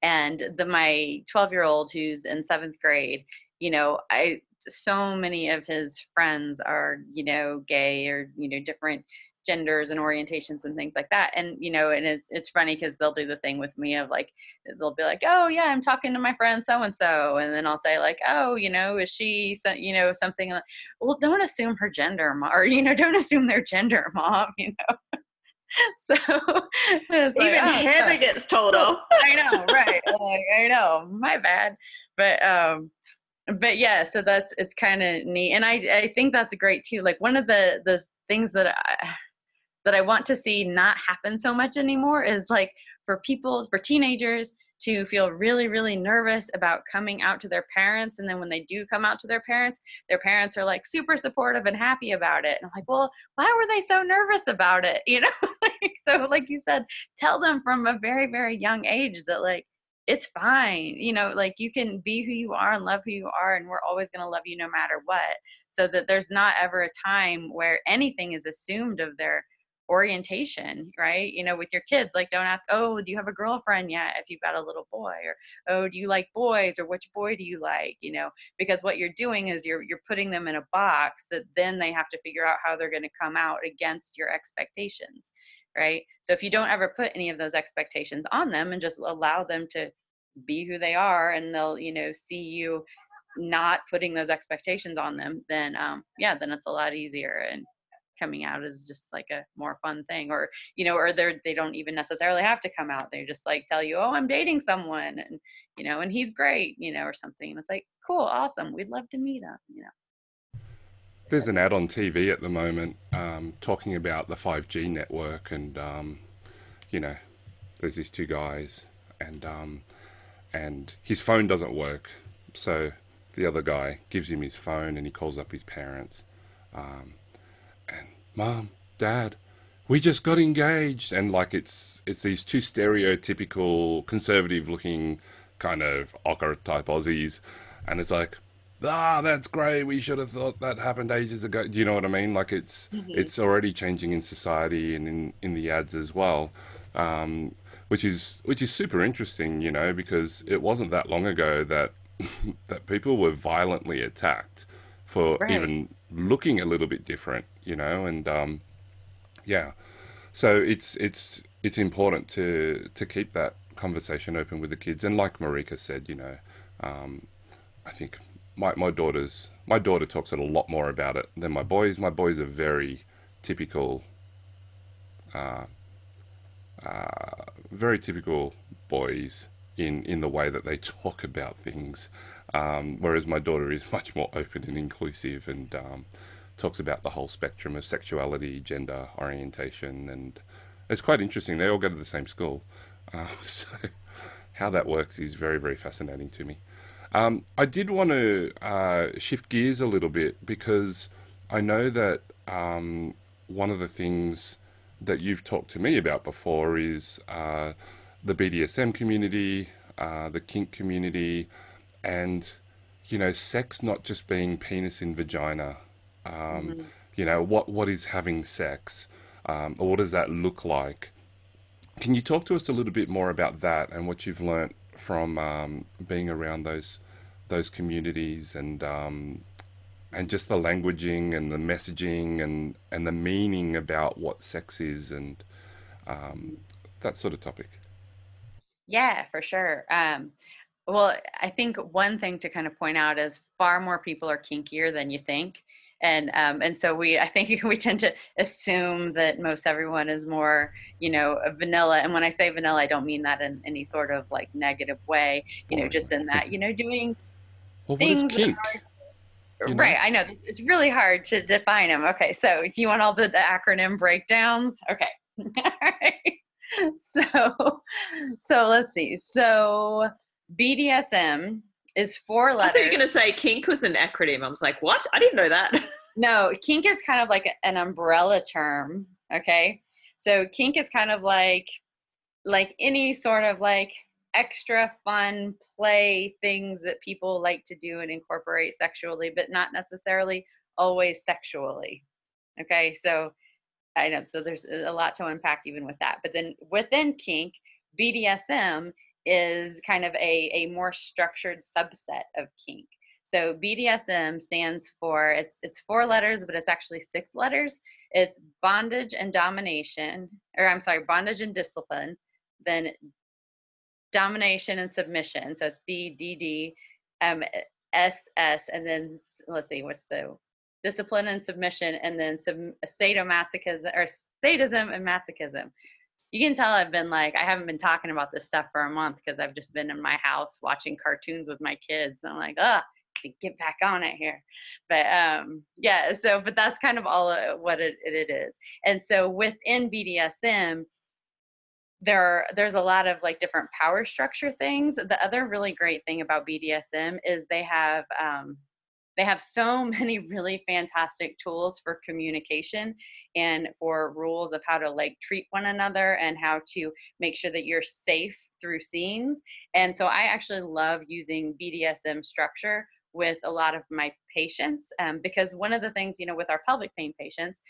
and the my 12 year old who's in seventh grade you know i so many of his friends are you know gay or you know different genders and orientations and things like that and you know and it's it's funny because they'll do the thing with me of like they'll be like oh yeah i'm talking to my friend so and so and then i'll say like oh you know is she you know something like, well don't assume her gender mom or you know don't assume their gender mom you know? So even like, oh, heather gets told off. I know right like i know my bad. But um but yeah so that's it's kind of neat and i i think that's great too like one of the the things that I, that I want to see not happen so much anymore is like for people, for teenagers to feel really, really nervous about coming out to their parents. And then when they do come out to their parents, their parents are like super supportive and happy about it. And I'm like, well, why were they so nervous about it? You know, so like you said, tell them from a very, very young age that like, it's fine. You know, like you can be who you are and love who you are, and we're always going to love you no matter what. So that there's not ever a time where anything is assumed of their orientation, right? You know, with your kids, like don't ask, oh, do you have a girlfriend yet if you've got a little boy? Or oh, do you like boys or which boy do you like? You know, because what you're doing is you're you're putting them in a box that then they have to figure out how they're going to come out against your expectations, right? So if you don't ever put any of those expectations on them and just allow them to be who they are and they'll, you know, see you not putting those expectations on them, then um yeah, then it's a lot easier and coming out is just like a more fun thing or you know or they're they don't even necessarily have to come out they just like tell you oh i'm dating someone and you know and he's great you know or something and it's like cool awesome we'd love to meet him you know. There's an ad on tv at the moment um, talking about the 5g network and um, you know there's these two guys and um, and his phone doesn't work so the other guy gives him his phone and he calls up his parents um, and mom, dad, we just got engaged, and like it's it's these two stereotypical conservative looking kind of ocker type Aussies, and it's like. Ah, that's great. We should have thought that happened ages ago. Do you know what I mean? Like it's mm-hmm. it's already changing in society and in, in the ads as well, um, which is which is super interesting. You know, because it wasn't that long ago that that people were violently attacked for right. even looking a little bit different, you know, and um, yeah, so it's it's it's important to to keep that conversation open with the kids, and like Marika said, you know, um, I think my my daughter's my daughter talks a lot more about it than my boys. My boys are very typical, uh, uh, very typical boys in in the way that they talk about things. Um, whereas my daughter is much more open and inclusive and um, talks about the whole spectrum of sexuality, gender orientation, and it's quite interesting. They all go to the same school, uh, so how that works is very, very fascinating to me. Um, I did want to uh, shift gears a little bit because I know that um, one of the things that you've talked to me about before is uh, the BDSM community, uh, the kink community, and you know, sex not just being penis in vagina. Um, mm-hmm. You know, what what is having sex, um, or what does that look like? Can you talk to us a little bit more about that and what you've learnt from um, being around those those communities and um, and just the languaging and the messaging and and the meaning about what sex is and um, that sort of topic. Yeah, for sure. Um, well, I think one thing to kind of point out is far more people are kinkier than you think. And um, and so we, I think we tend to assume that most everyone is more, you know, vanilla. And when I say vanilla, I don't mean that in any sort of like negative way. You know, just in that, you know, doing well, what is kink? You know? Right, I know it's really hard to define them. Okay, so do you want all the, the acronym breakdowns? Okay, all right. So, so let's see. So BDSM is four letters. I thought you were going to say kink was an acronym. I was like, what? I didn't know that. no, kink is kind of like an umbrella term. Okay, so kink is kind of like like any sort of like extra fun play things that people like to do and incorporate sexually, but not necessarily always sexually. Okay, so I know, so there's a lot to unpack even with that. But then within kink, BDSM is kind of a, a more structured subset of kink. So BDSM stands for it's it's four letters, but it's actually six letters. It's bondage and domination, or I'm sorry, bondage and discipline, then domination and submission. So it's B D D um, S S, and then let's see what's the discipline and submission, and then some sadomasochism or sadism and masochism. You can tell I've been like I haven't been talking about this stuff for a month because I've just been in my house watching cartoons with my kids. And I'm like, ah, get back on it here. But um, yeah, so but that's kind of all uh, what it, it is. And so within BDSM, there there's a lot of like different power structure things the other really great thing about bdsm is they have um, they have so many really fantastic tools for communication and for rules of how to like treat one another and how to make sure that you're safe through scenes. And so i actually love using bdsm structure with a lot of my patients um, because one of the things you know with our pelvic pain patients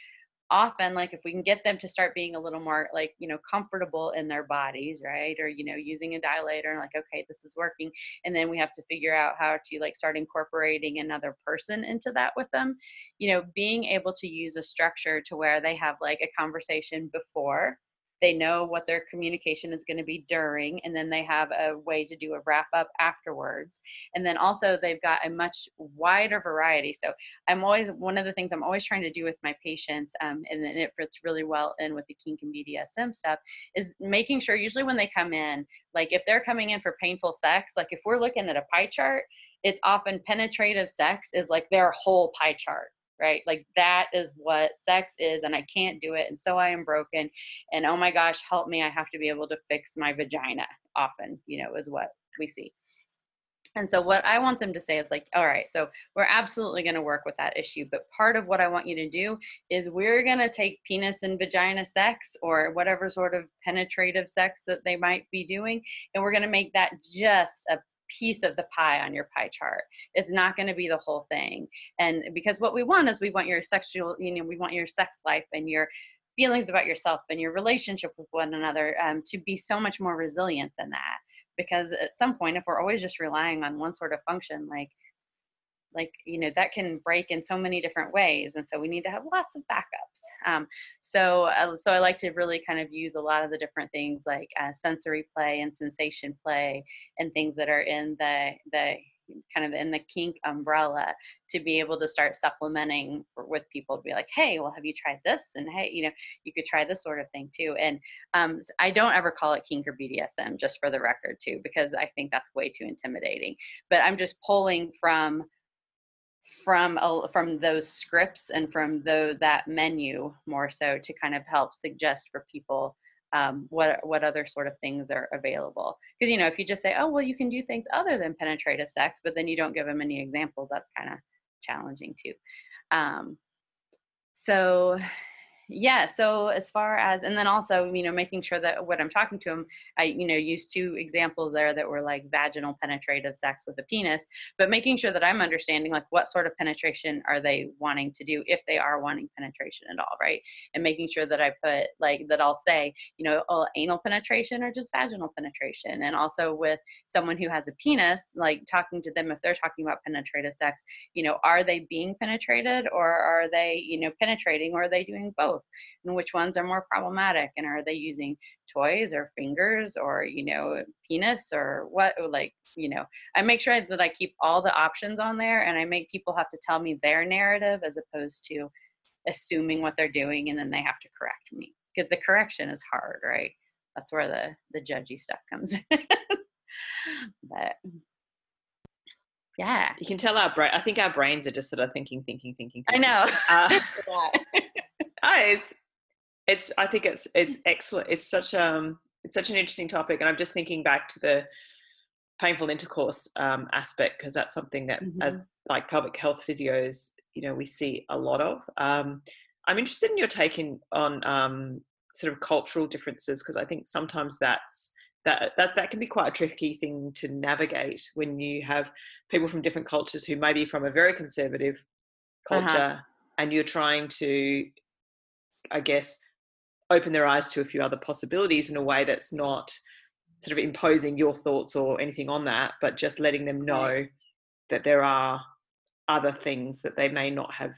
often like if we can get them to start being a little more like you know comfortable in their bodies right? Or you know using a dilator and like okay this is working and then we have to figure out how to like start incorporating another person into that with them. You know being able to use a structure to where they have like a conversation before they know what their communication is going to be during and then they have a way to do a wrap up afterwards. And then also they've got a much wider variety. So i'm always one of the things i'm always trying to do with my patients um, and then it fits really well in with the kink and bdsm stuff is making sure usually when they come in like if they're coming in for painful sex like if we're looking at a pie chart it's often penetrative sex is like their whole pie chart right? Like that is what sex is, and I can't do it, and so I am broken. And oh my gosh, help me! I have to be able to fix my vagina. Often, you know, is what we see. And so, what I want them to say is like, all right, so we're absolutely going to work with that issue. But part of what I want you to do is we're going to take penis and vagina sex or whatever sort of penetrative sex that they might be doing, and we're going to make that just a piece of the pie on your pie chart. It's not going to be the whole thing. And because what we want is we want your sexual, you know, we want your sex life and your feelings about yourself and your relationship with one another um, to be so much more resilient than that. Because at some point, if we're always just relying on one sort of function, like like you know that can break in so many different ways and so we need to have lots of backups um, so uh, so i like to really kind of use a lot of the different things like uh, sensory play and sensation play and things that are in the the kind of in the kink umbrella to be able to start supplementing with people to be like hey well have you tried this? and hey you know you could try this sort of thing too and um, i don't ever call it kink or bdsm just for the record too because i think that's way too intimidating but i'm just pulling from from from those scripts and from the, that menu more so to kind of help suggest for people um, what what other sort of things are available. Because you know if you just say oh well you can do things other than penetrative sex but then you don't give them any examples that's kind of challenging too. Um, so yeah so as far as and then also you know making sure that what i'm talking to him i you know use two examples there that were like vaginal penetrative sex with a penis but making sure that i'm understanding like what sort of penetration are they wanting to do if they are wanting penetration at all right? And making sure that i put like that i'll say you know oh, anal penetration or just vaginal penetration? And also with someone who has a penis like talking to them if they're talking about penetrative sex you know are they being penetrated or are they you know penetrating or are they doing both and which ones are more problematic and are they using toys or fingers or you know penis or what like you know i make sure that i keep all the options on there and i make people have to tell me their narrative as opposed to assuming what they're doing and then they have to correct me because the correction is hard right? That's where the the judgy stuff comes in. But yeah. You can tell our brain i think our brains are just sort of thinking thinking thinking, thinking. i know. Uh, it's it's I think it's it's excellent. It's such um it's such an interesting topic, and I'm just thinking back to the painful intercourse um, aspect because that's something that mm-hmm. as like pelvic health physios, you know, we see a lot of. Um, I'm interested in your take in, on um, sort of cultural differences because I think sometimes that's that that that can be quite a tricky thing to navigate when you have people from different cultures who may be from a very conservative uh-huh. culture uh-huh. and you're trying to I guess, open their eyes to a few other possibilities in a way that's not sort of imposing your thoughts or anything on that, but just letting them know that there are other things that they may not have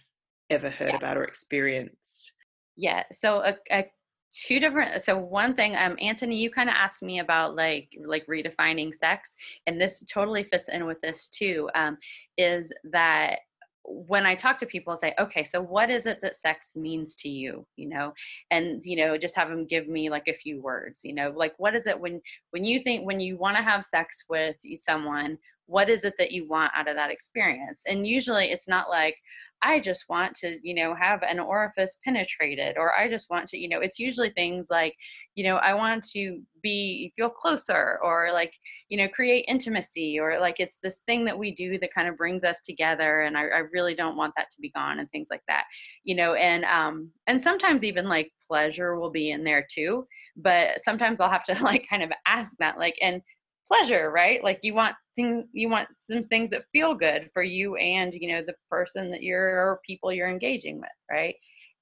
ever heard yeah. about or experienced. Yeah. So a, a two different so one thing um Antony you kind of asked me about like like redefining sex and this totally fits in with this too um is that when I talk to people, I say, okay, so what is it that sex means to you? You know, and you know, just have them give me like a few words. You know, like what is it when when you think when you want to have sex with someone? What is it that you want out of that experience? And usually, it's not like I just want to, you know, have an orifice penetrated, or I just want to, you know, it's usually things like, you know, I want to be feel closer, or like, you know, create intimacy, or like it's this thing that we do that kind of brings us together, and I, I really don't want that to be gone, and things like that, you know, and um, and sometimes even like pleasure will be in there too, but sometimes I'll have to like kind of ask that, like, and pleasure right? Like you want thing you want some things that feel good for you and you know the person that you're or people you're engaging with right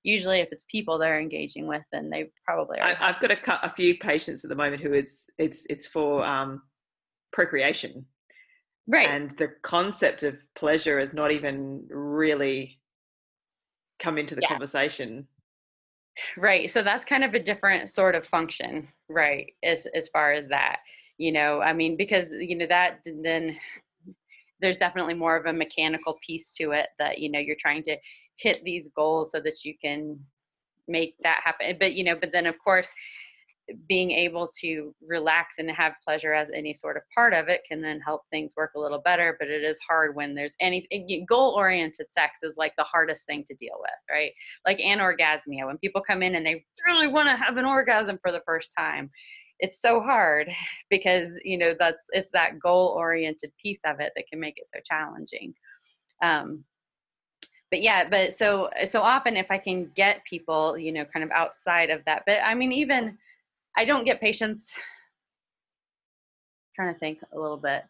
usually if it's people they're engaging with then they probably are. I, have got a, a few patients at the moment who it's it's it's for um, procreation right and the concept of pleasure has not even really come into the yeah. conversation right so that's kind of a different sort of function right as as far as that you know i mean because you know that then there's definitely more of a mechanical piece to it that you know you're trying to hit these goals so that you can make that happen but you know but then of course being able to relax and have pleasure as any sort of part of it can then help things work a little better but it is hard when there's any goal oriented sex is like the hardest thing to deal with right? Like anorgasmia when people come in and they really want to have an orgasm for the first time it's so hard because you know that's it's that goal oriented piece of it that can make it so challenging. Um, but yeah but so so often if i can get people you know kind of outside of that but i mean even i don't get patients trying to think a little bit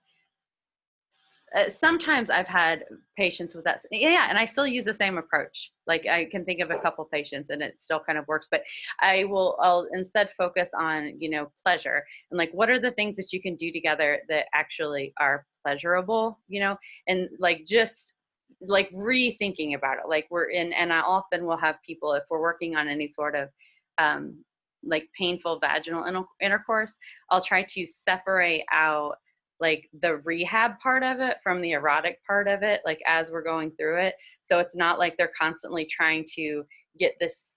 uh, sometimes I've had patients with that. Yeah, and I still use the same approach. Like I can think of a couple patients, and it still kind of works. But I will, I'll instead focus on you know pleasure and like what are the things that you can do together that actually are pleasurable, you know, and like just like rethinking about it. Like we're in, and I often will have people if we're working on any sort of um, like painful vaginal intercourse, I'll try to separate out like the rehab part of it from the erotic part of it like as we're going through it so it's not like they're constantly trying to get this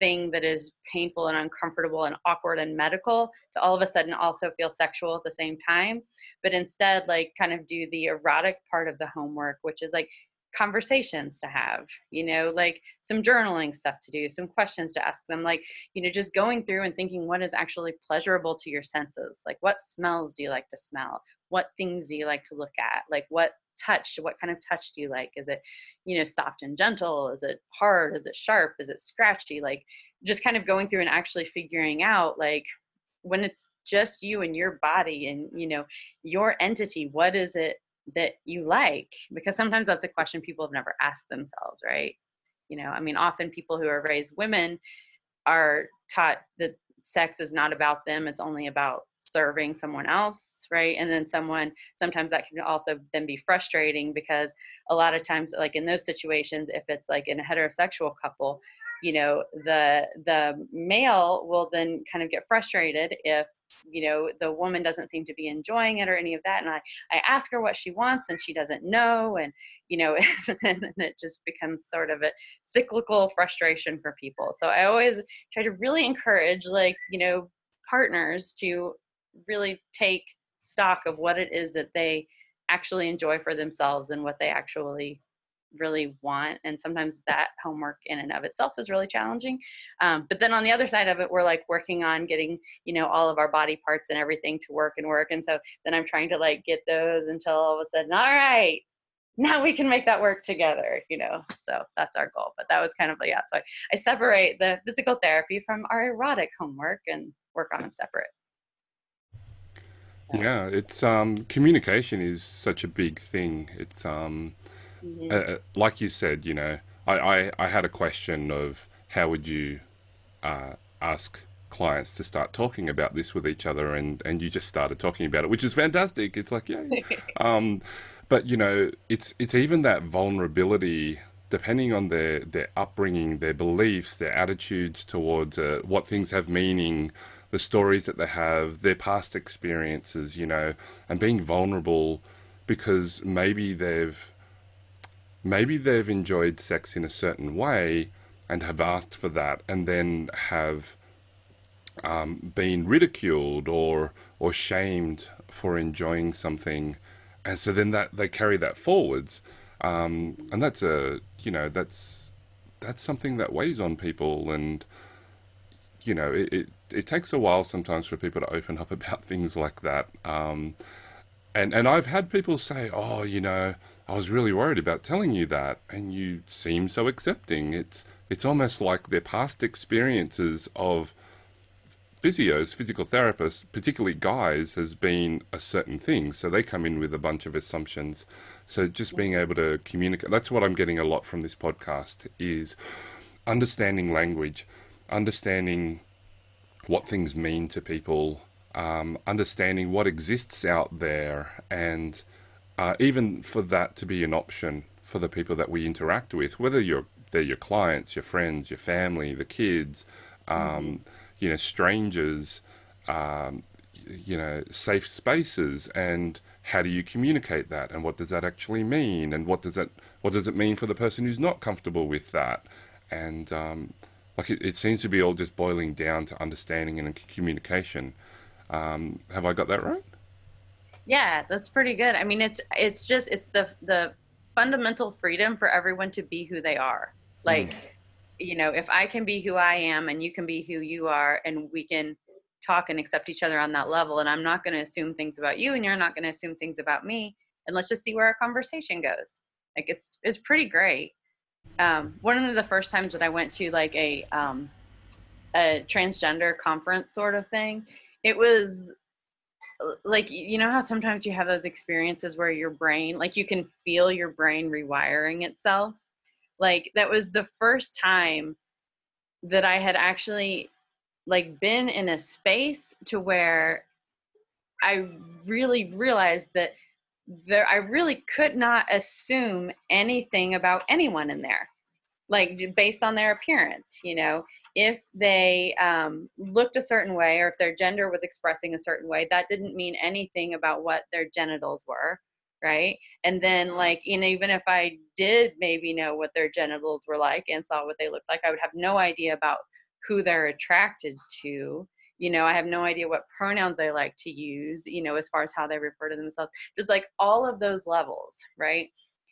thing that is painful and uncomfortable and awkward and medical to all of a sudden also feel sexual at the same time but instead like kind of do the erotic part of the homework which is like conversations to have you know like some journaling stuff to do some questions to ask them like you know just going through and thinking what is actually pleasurable to your senses. Like what smells do you like to smell? What things do you like to look at? Like what touch what kind of touch do you like? Is it you know soft and gentle? Is it hard? Is it sharp? Is it scratchy? Like just kind of going through and actually figuring out like when it's just you and your body and you know your entity what is it that you like because sometimes that's a question people have never asked themselves right? You know i mean often people who are raised women are taught that sex is not about them it's only about serving someone else right? And then someone sometimes that can also then be frustrating because a lot of times like in those situations if it's like in a heterosexual couple you know the the male will then kind of get frustrated if you know the woman doesn't seem to be enjoying it or any of that and i i ask her what she wants and she doesn't know and you know and it just becomes sort of a cyclical frustration for people. So i always try to really encourage like you know partners to really take stock of what it is that they actually enjoy for themselves and what they actually really want and sometimes that homework in and of itself is really challenging um, but then on the other side of it we're like working on getting you know all of our body parts and everything to work and work and so then i'm trying to like get those until all of a sudden all right now we can make that work together you know so that's our goal but that was kind of yeah so I, I separate the physical therapy from our erotic homework and work on them separate. Yeah it's um communication is such a big thing. It's um Mm-hmm. Uh, like you said, you know, I, I, I, had a question of how would you uh, ask clients to start talking about this with each other, and, and you just started talking about it, which is fantastic. It's like, yeah. um, but you know, it's it's even that vulnerability, depending on their their upbringing, their beliefs, their attitudes towards uh, what things have meaning, the stories that they have, their past experiences, you know, and being vulnerable because maybe they've maybe they've enjoyed sex in a certain way and have asked for that and then have um, been ridiculed or or shamed for enjoying something. And so then that they carry that forwards. Um, and that's a you know that's that's something that weighs on people and you know it, it, it takes a while sometimes for people to open up about things like that. Um, and and I've had people say oh you know I was really worried about telling you that, and you seem so accepting. It's it's almost like their past experiences of physios, physical therapists, particularly guys, has been a certain thing. So they come in with a bunch of assumptions. So just being able to communicate that's what I'm getting a lot from this podcast is understanding language, understanding what things mean to people, um, understanding what exists out there and uh, even for that to be an option for the people that we interact with, whether you're they're your clients, your friends, your family, the kids, um, mm-hmm. you know, strangers, um, you know, safe spaces, and how do you communicate that, and what does that actually mean, and what does that what does it mean for the person who's not comfortable with that, and um, like it, it, seems to be all just boiling down to understanding and communication. Um, have I got that right? Yeah, that's pretty good. I mean, it's it's just it's the the fundamental freedom for everyone to be who they are. Like, mm. you know, if I can be who I am and you can be who you are, and we can talk and accept each other on that level, and I'm not going to assume things about you, and you're not going to assume things about me, and let's just see where our conversation goes. Like, it's it's pretty great. Um, one of the first times that I went to like a um, a transgender conference sort of thing, it was like you know how sometimes you have those experiences where your brain like you can feel your brain rewiring itself? Like that was the first time that i had actually like been in a space to where i really realized that there i really could not assume anything about anyone in there like based on their appearance you know if they um, looked a certain way or if their gender was expressing a certain way that didn't mean anything about what their genitals were right? And then like know even if i did maybe know what their genitals were like and saw what they looked like i would have no idea about who they're attracted to. You know i have no idea what pronouns they like to use you know as far as how they refer to themselves. Just like all of those levels right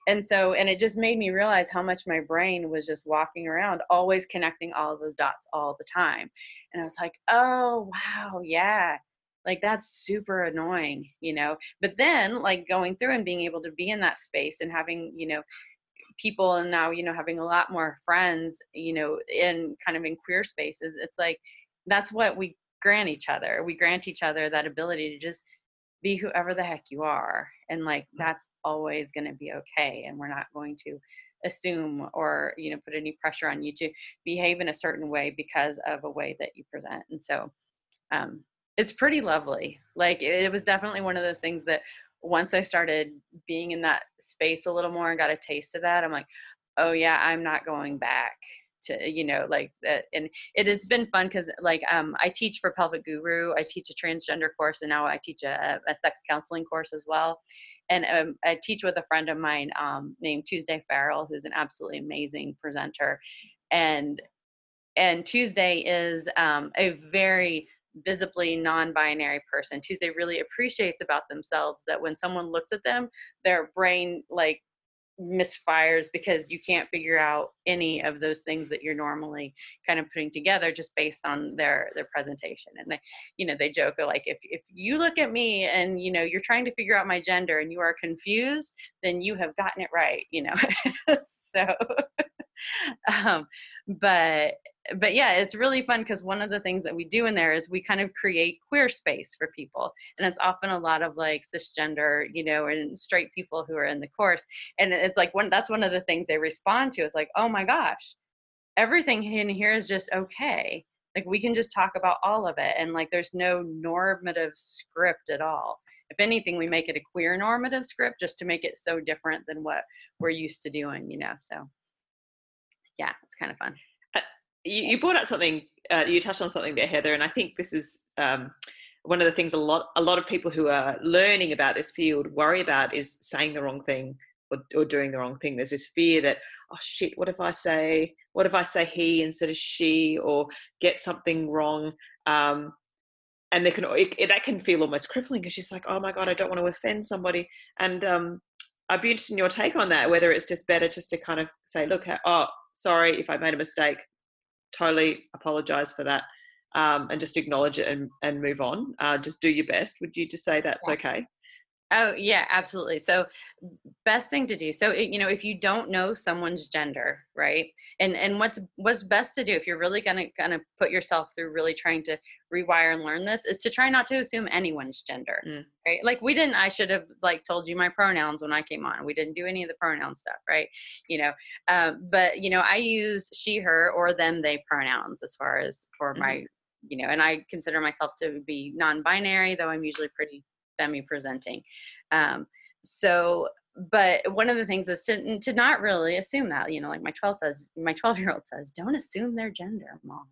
and so and it just made me realize how much my brain was just walking around always connecting all those dots all the time. And i was like oh wow yeah. Like that's super annoying you know? But then like going through and being able to be in that space and having you know people and now you know having a lot more friends you know in kind of in queer spaces it's like that's what we grant each other. We grant each other that ability to just be whoever the heck you are and like that's always going to be okay and we're not going to assume or you know put any pressure on you to behave in a certain way because of a way that you present and so um it's pretty lovely. Like it was definitely one of those things that once i started being in that space a little more and got a taste of that i'm like oh yeah i'm not going back to you know like that and it has been fun because like um i teach for pelvic guru i teach a transgender course and now i teach a, a sex counseling course as well. And um, i teach with a friend of mine um, named tuesday farrell who's an absolutely amazing presenter. And and tuesday is um, a very visibly non-binary person. Tuesday really appreciates about themselves that when someone looks at them their brain like misfires because you can't figure out any of those things that you're normally kind of putting together just based on their their presentation. And they you know they joke like if if you look at me and you know you're trying to figure out my gender and you are confused then you have gotten it right you know? So um but but yeah, it's really fun because one of the things that we do in there is we kind of create queer space for people. And it's often a lot of like cisgender, you know, and straight people who are in the course. And it's like one that's one of the things they respond to. It's like, oh my gosh, everything in here is just okay. Like we can just talk about all of it. And like there's no normative script at all. If anything, we make it a queer normative script just to make it so different than what we're used to doing, you know. So yeah, it's kind of fun you, you brought up something uh, you touched on something there heather and i think this is um, one of the things a lot a lot of people who are learning about this field worry about is saying the wrong thing or, or doing the wrong thing. There's this fear that oh shit what if i say what if i say he instead of she or get something wrong? Um, and they can it, it, that can feel almost crippling because she's like oh my god i don't want to offend somebody. And um, i'd be interested in your take on that whether it's just better just to kind of say look oh sorry if i made a mistake totally apologize for that um, and just acknowledge it and, and move on. Uh, just do your best. Would you just say that's yeah. okay? Oh yeah, absolutely. So best thing to do. So you know, if you don't know someone's gender, right? And and what's what's best to do if you're really gonna gonna put yourself through really trying to rewire and learn this is to try not to assume anyone's gender, mm. right? Like we didn't. I should have like told you my pronouns when I came on. We didn't do any of the pronoun stuff, right? You know, uh, but you know, I use she, her, or them, they pronouns as far as for mm-hmm. my you know, and I consider myself to be non-binary, though I'm usually pretty femi presenting. Um, so, but one of the things is to to not really assume that. You know, like my 12 says, my 12 year old says, don't assume their gender, mom.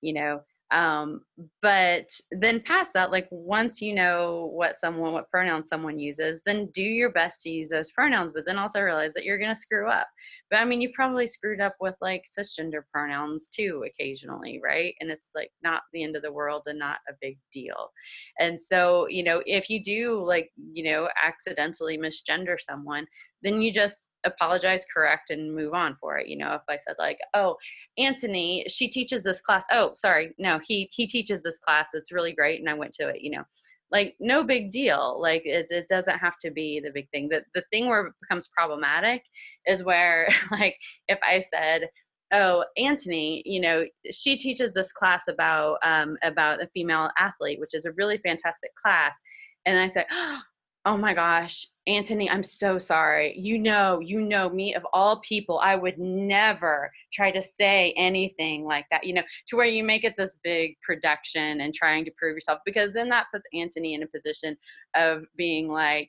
You know, um, but then past that like once you know what someone what pronouns someone uses then do your best to use those pronouns but then also realize that you're going to screw up. But i mean you've probably screwed up with like cisgender pronouns too occasionally right? And it's like not the end of the world and not a big deal. And so you know if you do like you know accidentally misgender someone then you just apologize, correct, and move on for it. You know, if I said like, "Oh, Antony, she teaches this class." Oh, sorry, no, he he teaches this class. It's really great, and I went to it. You know, like no big deal. Like it it doesn't have to be the big thing. The the thing where it becomes problematic is where like if I said. Oh, Antony, you know, she teaches this class about um, about a female athlete, which is a really fantastic class. And I said, oh Oh my gosh, Antony, I'm so sorry. You know, you know me of all people, I would never try to say anything like that, you know, to where you make it this big production and trying to prove yourself because then that puts Antony in a position of being like,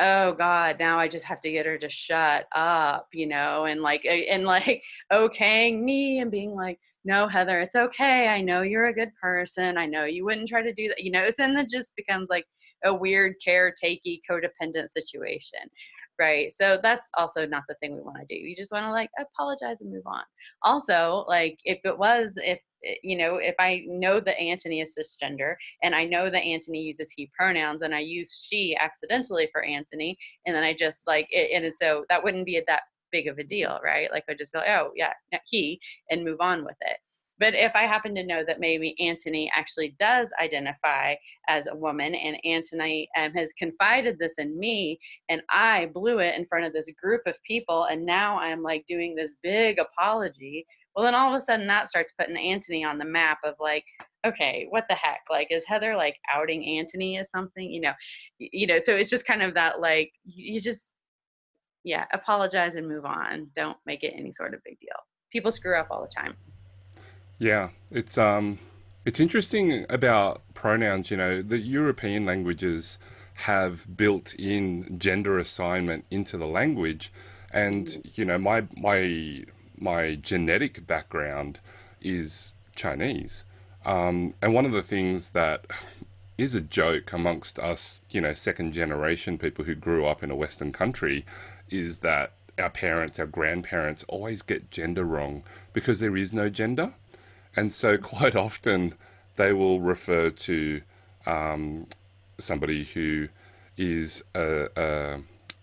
oh god now i just have to get her to shut up you know and like eh, and like okaying me and being like no heather it's okay i know you're a good person i know you wouldn't try to do that you know it's and it just becomes like a weird caretakey codependent situation right so that's also not the thing we want to do you just want to like apologize and move on also like if it was if eh, you know, if I know that Antony is cisgender and I know that Antony uses he pronouns and I use she accidentally for Antony, and then I just like, it, and so that wouldn't be that big of a deal, right? Like I'd just like, oh yeah, he, and move on with it. But if I happen to know that maybe Antony actually does identify as a woman and Antony um, has confided this in me and I blew it in front of this group of people and now I'm like doing this big apology, well, then all of a sudden that starts putting Antony on the map of like, okay, what the heck? Like, is Heather like outing Antony as something? You know, you know. So it's just kind of that like you just, yeah, apologize and move on. Don't make it any sort of big deal. People screw up all the time. Yeah, it's um, it's interesting about pronouns. You know, the European languages have built-in gender assignment into the language, and you know, my my my genetic background is Chinese, um, and one of the things that is a joke amongst us, you know, second generation people who grew up in a Western country, is that our parents, our grandparents always get gender wrong because there is no gender. And so, quite often, they will refer to um, somebody who is a, a,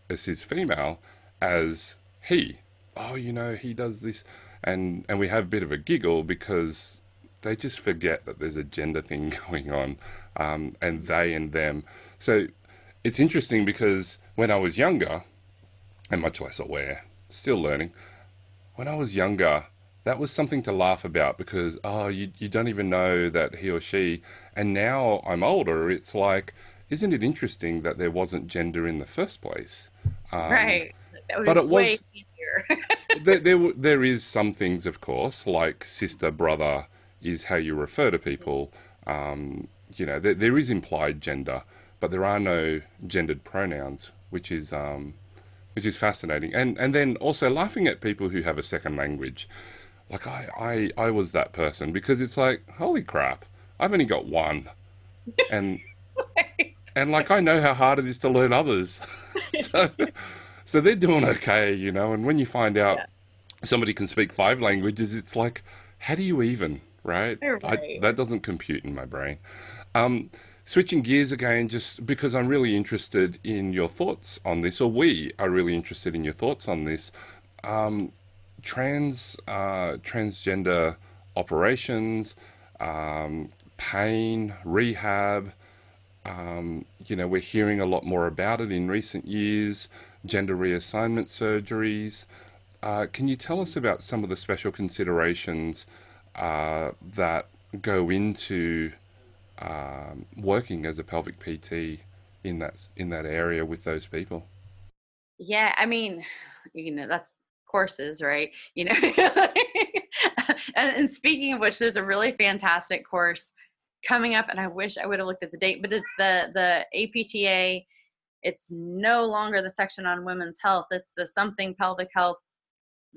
a cis female as he. Oh, you know, he does this. And, and we have a bit of a giggle because they just forget that there's a gender thing going on, um, and they and them. So it's interesting because when I was younger, and much less aware, still learning, when I was younger, that was something to laugh about because oh you you don't even know that he or she and now I'm older it's like isn't it interesting that there wasn't gender in the first place? Um, right. But it was there, there there is some things of course like sister brother is how you refer to people. Um, you know there, there is implied gender but there are no gendered pronouns which is um, which is fascinating. And and then also laughing at people who have a second language like I, I, I was that person because it's like, holy crap, I've only got one, and right. and like I know how hard it is to learn others, so so they're doing okay, you know. And when you find out yeah. somebody can speak five languages, it's like, how do you even, right? right. I, that doesn't compute in my brain. Um, switching gears again, just because I'm really interested in your thoughts on this, or we are really interested in your thoughts on this. Um, trans uh, transgender operations, um, pain, rehab. Um, you know, we're hearing a lot more about it in recent years. Gender reassignment surgeries. Uh, can you tell us about some of the special considerations uh, that go into um, working as a pelvic PT in that in that area with those people? Yeah, I mean, you know, that's courses, right? You know, and, and speaking of which, there's a really fantastic course coming up, and I wish I would have looked at the date, but it's the the APTA. It's no longer the section on women's health. It's the something pelvic health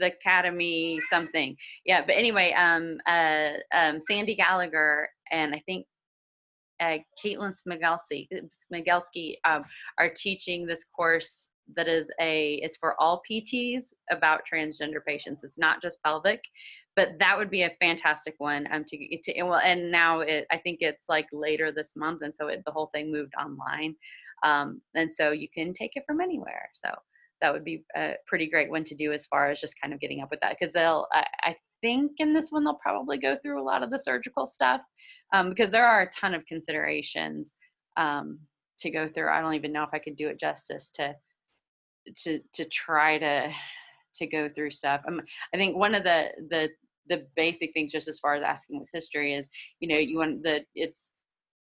the academy something yeah but anyway um uh um sandy gallagher and i think uh, Caitlin Smigelski, Smigelski um, are teaching this course that is a it's for all PTs about transgender patients. It's not just pelvic, but that would be a fantastic one um to, to well and now it I think it's like later this month and so it, the whole thing moved online. Um, and so you can take it from anywhere. So that would be a pretty great one to do as far as just kind of getting up with that because they'll I, I think in this one they'll probably go through a lot of the surgical stuff um, because there are a ton of considerations um, to go through. I don't even know if I could do it justice to to to try to to go through stuff. Um, I think one of the the the basic things, just as far as asking with history, is you know you want the it's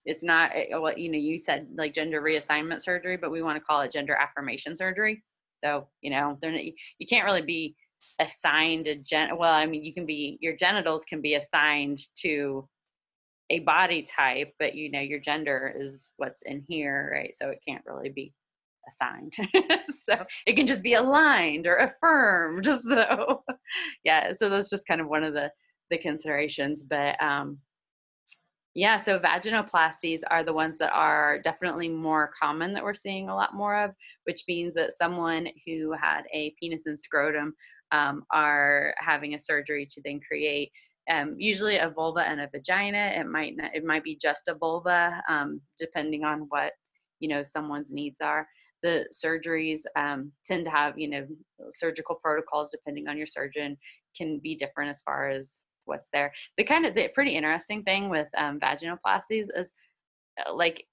it's not eh, what you know you said like gender reassignment surgery, but we want to call it gender affirmation surgery. So you know they're not, you can't really be assigned a gen. Well, I mean you can be your genitals can be assigned to a body type, but you know your gender is what's in here, right? So it can't really be assigned. so it can just be aligned or affirmed. So yeah, so that's just kind of one of the the considerations. But um yeah, so vaginoplasties are the ones that are definitely more common that we're seeing a lot more of, which means that someone who had a penis and scrotum um, are having a surgery to then create um, usually a vulva and a vagina. It might not, it might be just a vulva, um, depending on what you know someone's needs are. The surgeries um, tend to have you know surgical protocols depending on your surgeon can be different as far as what's there. The kind of the pretty interesting thing with um, vaginoplasties is uh, like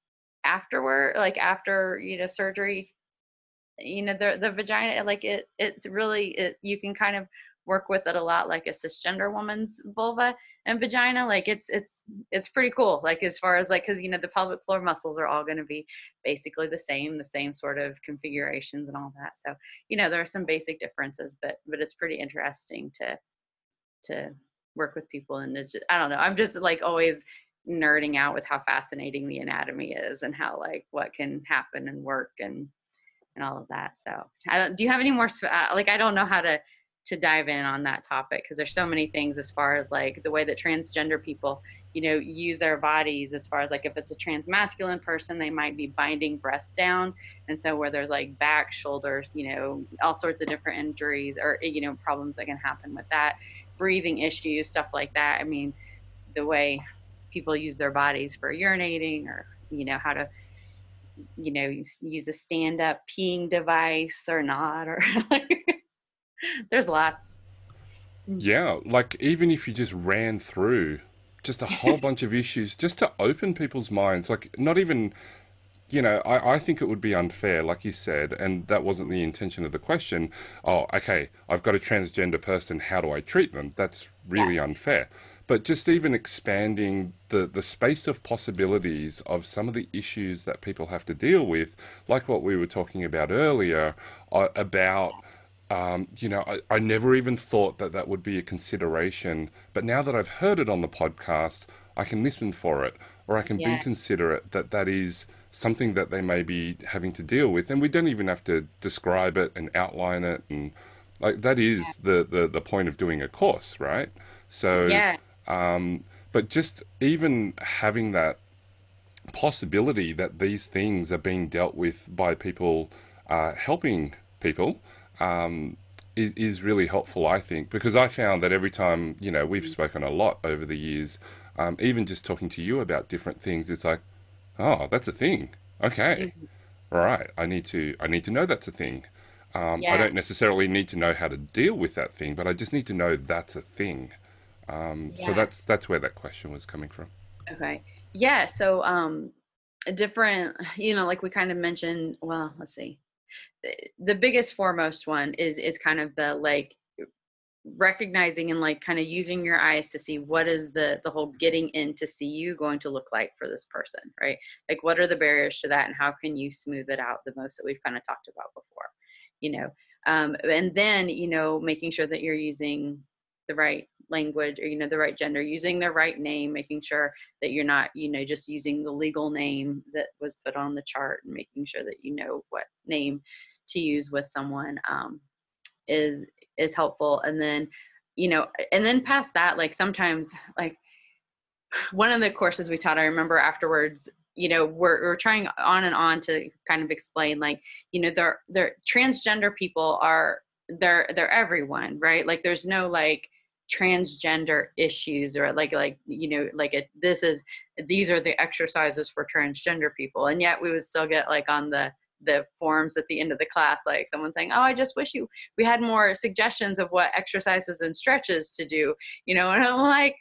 afterward, like after you know surgery, you know the the vagina like it it's really it you can kind of work with it a lot like a cisgender woman's vulva and vagina like it's it's it's pretty cool like as far as like because you know the pelvic floor muscles are all going to be basically the same the same sort of configurations and all that so you know there are some basic differences but but it's pretty interesting to to work with people and it's just, i don't know i'm just like always nerding out with how fascinating the anatomy is and how like what can happen and work and and all of that so i don't do you have any more uh, like i don't know how to to dive in on that topic because there's so many things as far as like the way that transgender people you know use their bodies as far as like if it's a trans masculine person they might be binding breasts down. And so where there's like back shoulders you know all sorts of different injuries or you know problems that can happen with that breathing issues stuff like that. I mean the way people use their bodies for urinating or you know how to you know use a stand up peeing device or not or like there's lots. Yeah, like even if you just ran through just a whole bunch of issues just to open people's minds, like not even, you know, I, I think it would be unfair, like you said, and that wasn't the intention of the question. Oh, okay, I've got a transgender person, how do I treat them? That's really yeah. unfair. But just even expanding the, the space of possibilities of some of the issues that people have to deal with, like what we were talking about earlier, uh, about um, you know, I, I, never even thought that that would be a consideration. But now that I've heard it on the podcast, I can listen for it, or I can yeah. be considerate that that is something that they may be having to deal with, and we don't even have to describe it and outline it, and like that is yeah. the, the the point of doing a course, right? So, yeah. Um, but just even having that possibility that these things are being dealt with by people uh, helping people um, is, is, really helpful, I think, because I found that every time, you know, we've spoken a lot over the years, um, even just talking to you about different things, it's like, oh, that's a thing. Okay. All right. I need to, I need to know that's a thing. Um, yeah. I don't necessarily need to know how to deal with that thing, but I just need to know that's a thing. Um, yeah. So that's that's where that question was coming from. Okay. Yeah. So um, different, you know, like we kind of mentioned. Well, let's see the biggest foremost one is is kind of the like recognizing and like kind of using your eyes to see what is the the whole getting in to see you going to look like for this person right? Like what are the barriers to that and how can you smooth it out the most that we've kind of talked about before you know? Um, and then you know making sure that you're using the right language or you know the right gender using the right name making sure that you're not you know just using the legal name that was put on the chart and making sure that you know what name to use with someone um, is is helpful. And then you know and then past that like sometimes like one of the courses we taught i remember afterwards you know we're, we're trying on and on to kind of explain like you know they're they're transgender people are they're they're everyone right? Like there's no like transgender issues or like like you know like it, this is these are the exercises for transgender people. And yet we would still get like on the the forms at the end of the class like someone saying oh i just wish you we had more suggestions of what exercises and stretches to do you know? And i'm like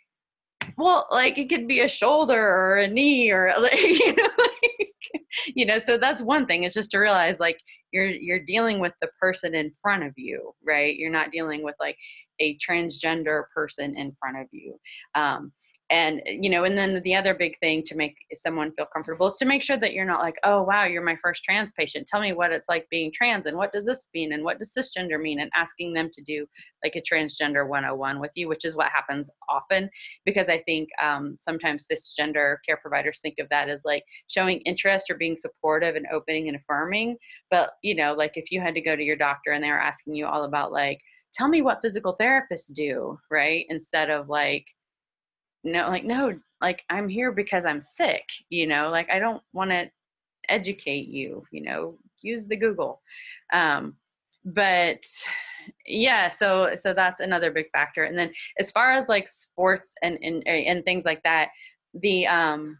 well like it could be a shoulder or a knee or like you know like, you know? So that's one thing it's just to realize like you're you're dealing with the person in front of you right? You're not dealing with like a transgender person in front of you. Um, and you know and then the other big thing to make someone feel comfortable is to make sure that you're not like oh wow you're my first trans patient. Tell me what it's like being trans and what does this mean and what does cisgender mean? and asking them to do like a transgender 101 with you which is what happens often because i think um, sometimes cisgender care providers think of that as like showing interest or being supportive and opening and affirming. But you know like if you had to go to your doctor and they were asking you all about like tell me what physical therapists do right? Instead of like no like no like i'm here because i'm sick you know? Like i don't want to educate you you know? Use the google. Um but yeah so so that's another big factor. And then as far as like sports and and, and things like that the um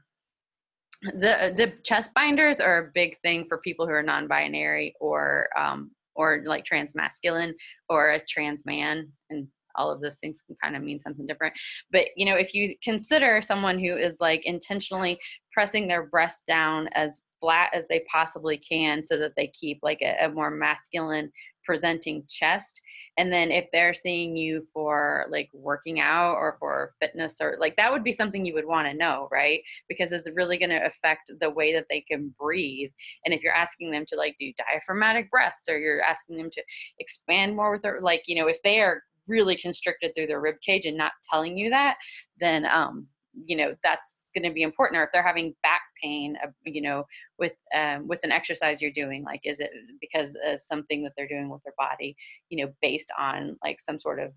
the the chest binders are a big thing for people who are non-binary or um or like trans masculine or a trans man and all of those things can kind of mean something different. But you know if you consider someone who is like intentionally pressing their breast down as flat as they possibly can so that they keep like a, a more masculine presenting chest and then if they're seeing you for like working out or for fitness or like that would be something you would want to know right? Because it's really going to affect the way that they can breathe. And if you're asking them to like do diaphragmatic breaths or you're asking them to expand more with their like you know if they are really constricted through their rib cage and not telling you that then um you know that's going to be important or if they're having back pain uh, you know with um, with an exercise you're doing like is it because of something that they're doing with their body you know based on like some sort of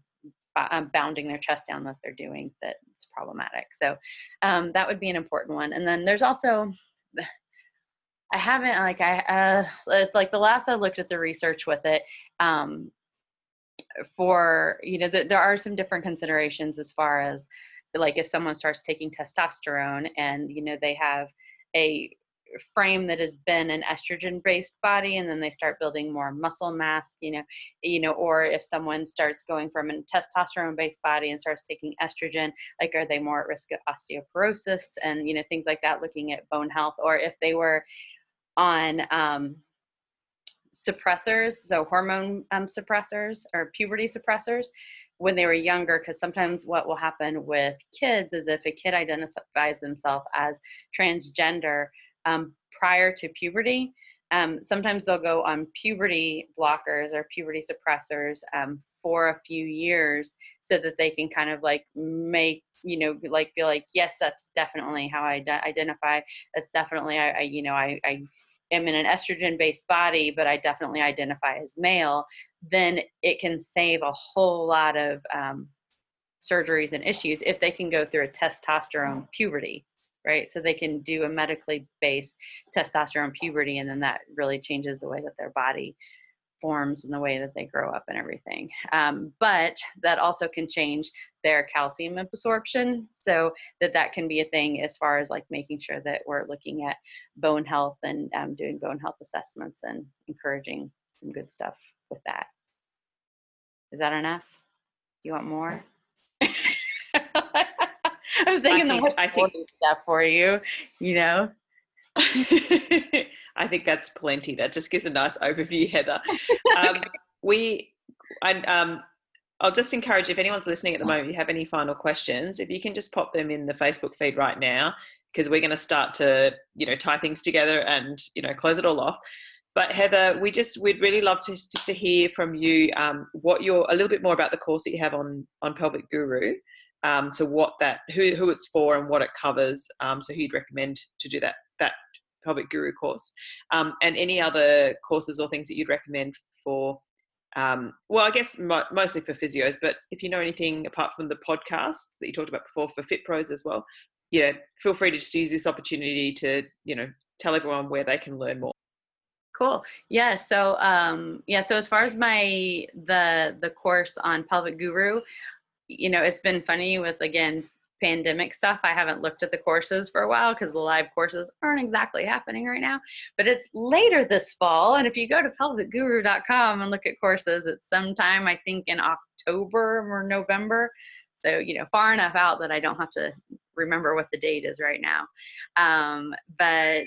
um, bounding their chest down that they're doing that's problematic. So um, that would be an important one. And then there's also i haven't like i uh, like the last i looked at the research with it um, for you know th- there are some different considerations as far as like if someone starts taking testosterone and you know they have a frame that has been an estrogen based body and then they start building more muscle mass you know you know or if someone starts going from a testosterone based body and starts taking estrogen like are they more at risk of osteoporosis and you know things like that looking at bone health? Or if they were on um, suppressors so hormone um, suppressors or puberty suppressors when they were younger because sometimes what will happen with kids is if a kid identifies themselves as transgender um, prior to puberty um, sometimes they'll go on puberty blockers or puberty suppressors um, for a few years so that they can kind of like make you know like feel like yes that's definitely how i identify. That's definitely i, I you know I, I am in an estrogen based body, but I definitely identify as male, then it can save a whole lot of um, surgeries and issues if they can go through a testosterone puberty, right? So they can do a medically based testosterone puberty, and then that really changes the way that their body forms and the way that they grow up and everything. Um, but that also can change their calcium absorption, so that that can be a thing as far as like making sure that we're looking at bone health and um, doing bone health assessments and encouraging some good stuff with that. Is that enough? Do you want more? I was thinking I think, the more I think, stuff for you, you know. I think that's plenty. That just gives a nice overview, Heather. Um, okay. We, and um, I'll just encourage if anyone's listening at the moment, you have any final questions, if you can just pop them in the Facebook feed right now, because we're going to start to, you know, tie things together and you know close it all off. But Heather, we just we'd really love to just to hear from you um, what you're a little bit more about the course that you have on on Pelvic Guru. Um, so what that who who it's for and what it covers. Um, so who you'd recommend to do that that pelvic guru course um, and any other courses or things that you'd recommend for um, well i guess mo- mostly for physios but if you know anything apart from the podcast that you talked about before for fit pros as well you know feel free to just use this opportunity to you know tell everyone where they can learn more. Cool. Yeah so um yeah so as far as my the the course on pelvic guru you know it's been funny with again pandemic stuff, I haven't looked at the courses for a while because the live courses aren't exactly happening right now. But it's later this fall. And if you go to pelvicguru.com and look at courses, it's sometime, I think, in October or November. So, you know, far enough out that I don't have to remember what the date is right now. Um, but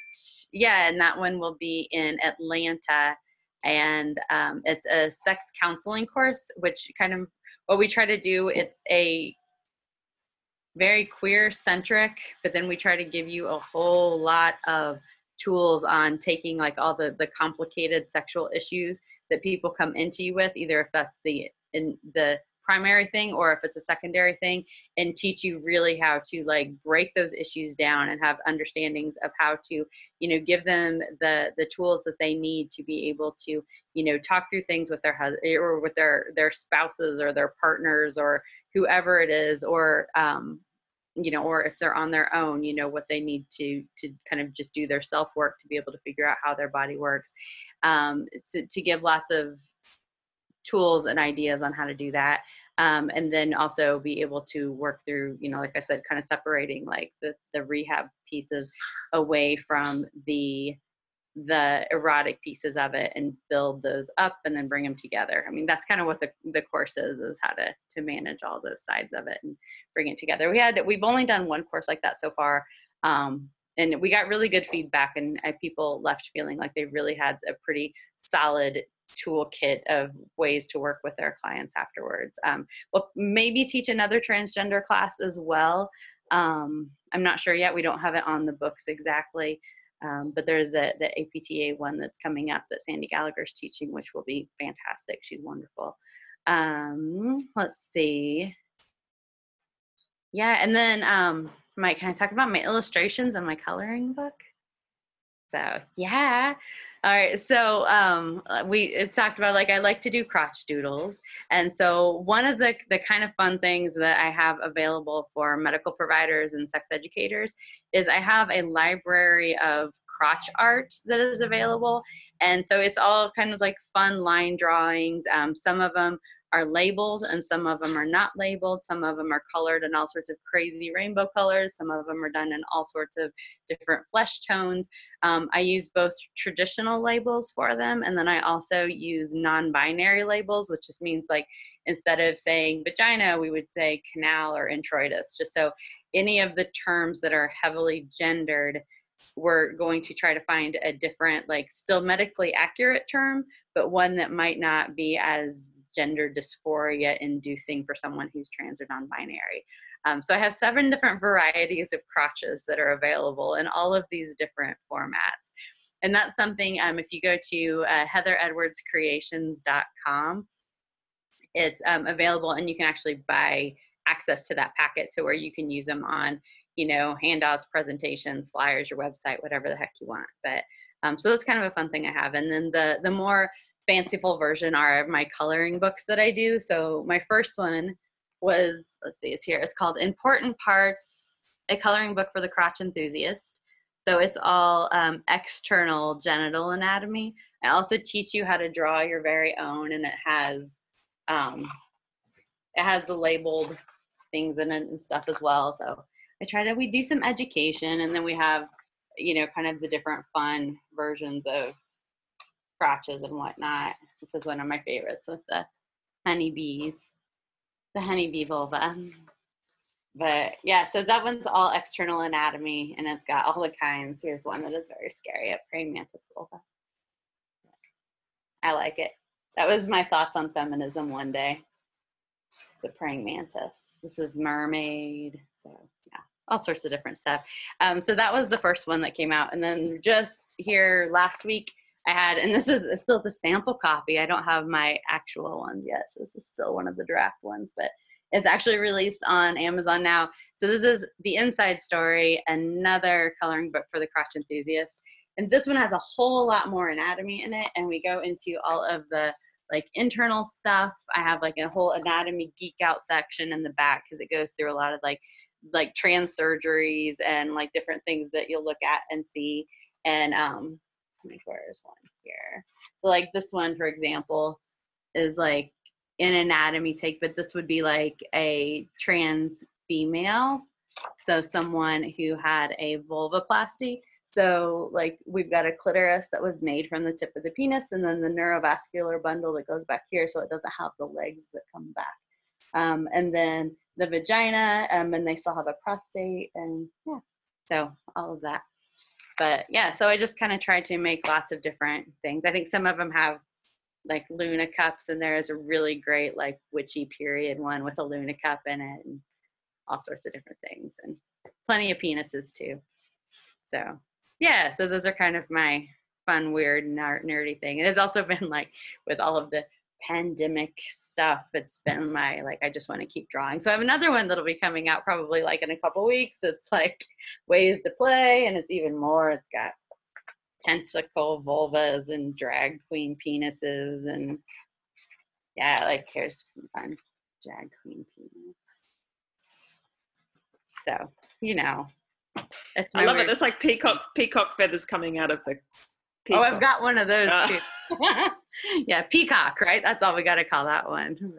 yeah, and that one will be in Atlanta. And um, it's a sex counseling course, which kind of what we try to do, it's a very queer centric, but then we try to give you a whole lot of tools on taking like all the the complicated sexual issues that people come into you with, either if that's the in the primary thing or if it's a secondary thing and teach you really how to like break those issues down and have understandings of how to you know give them the the tools that they need to be able to you know talk through things with their husband or with their their spouses or their partners or whoever it is or um you know or if they're on their own you know what they need to to kind of just do their self work to be able to figure out how their body works. Um, to, to give lots of tools and ideas on how to do that um, and then also be able to work through you know like i said kind of separating like the the rehab pieces away from the the erotic pieces of it and build those up and then bring them together i mean that's kind of what the, the course is is how to to manage all those sides of it and bring it together we had we've only done one course like that so far um, and we got really good feedback and uh, people left feeling like they really had a pretty solid toolkit of ways to work with their clients afterwards. Um, we'll maybe teach another transgender class as well. Um, I'm not sure yet. We don't have it on the books exactly. Um, but there's the, the APTA one that's coming up that Sandy Gallagher's teaching, which will be fantastic. She's wonderful. Um, let's see. Yeah, and then um, Mike, can I talk about my illustrations and my coloring book? So yeah, all right, so um, we talked about like I like to do crotch doodles, and so one of the the kind of fun things that I have available for medical providers and sex educators is I have a library of crotch art that is available, and so it's all kind of like fun line drawings. Um, some of them are labeled and some of them are not labeled. Some of them are colored in all sorts of crazy rainbow colors. Some of them are done in all sorts of different flesh tones. Um, I use both traditional labels for them and then I also use non binary labels, which just means like instead of saying vagina, we would say canal or introitus, just so any of the terms that are heavily gendered we're going to try to find a different like still medically accurate term but one that might not be as gender dysphoria inducing for someone who's trans or non-binary. Um, so I have seven different varieties of crotches that are available in all of these different formats. And that's something, um, if you go to uh, heatheredwardscreations.com, it's um, available and you can actually buy access to that packet so where you can use them on, you know, handouts, presentations, flyers, your website, whatever the heck you want. But um, so that's kind of a fun thing I have. And then the the more fanciful version are my coloring books that I do. So my first one was, let's see, it's here. It's called Important Parts, a coloring book for the crotch enthusiast. So it's all um, external genital anatomy. I also teach you how to draw your very own, and it has um, it has the labeled things in it and stuff as well. So I try to we do some education, and then we have you know kind of the different fun versions of crotches and whatnot. This is one of my favorites with the honeybees, the honeybee vulva. But yeah, so that one's all external anatomy and it's got all the kinds. Here's one that is very scary a praying mantis vulva. I like it. That was my thoughts on feminism one day. A praying mantis. This is mermaid. So yeah, all sorts of different stuff. Um, so that was the first one that came out. And then just here last week, I had, and this is still the sample copy. I don't have my actual ones yet, so this is still one of the draft ones, but it's actually released on Amazon now. So this is the inside story, another coloring book for the crotch enthusiast. And this one has a whole lot more anatomy in it, and we go into all of the like internal stuff. I have like a whole anatomy geek out section in the back because it goes through a lot of like like trans surgeries and like different things that you'll look at and see. And um, where's one here? So like this one, for example, is like an anatomy take, but this would be like a trans female. So someone who had a vulvoplasty. So like we've got a clitoris that was made from the tip of the penis and then the neurovascular bundle that goes back here so it doesn't have the legs that come back. Um, and then the vagina um, and they still have a prostate and yeah, so all of that but yeah, so I just kind of tried to make lots of different things. I think some of them have like Luna cups, and there is a really great like witchy period one with a Luna cup in it, and all sorts of different things, and plenty of penises too. So yeah, so those are kind of my fun, weird, nerdy thing. And it's also been like with all of the pandemic stuff it's been my like i just want to keep drawing. So i have another one that'll be coming out probably like in a couple weeks. It's like ways to play and it's even more. It's got tentacle vulvas and drag queen penises and yeah like here's some fun drag queen penis so you know i love it. there's like peacock peacock feathers coming out of the peacock. oh i've got one of those uh. too yeah, peacock, right? That's all we got to call that one.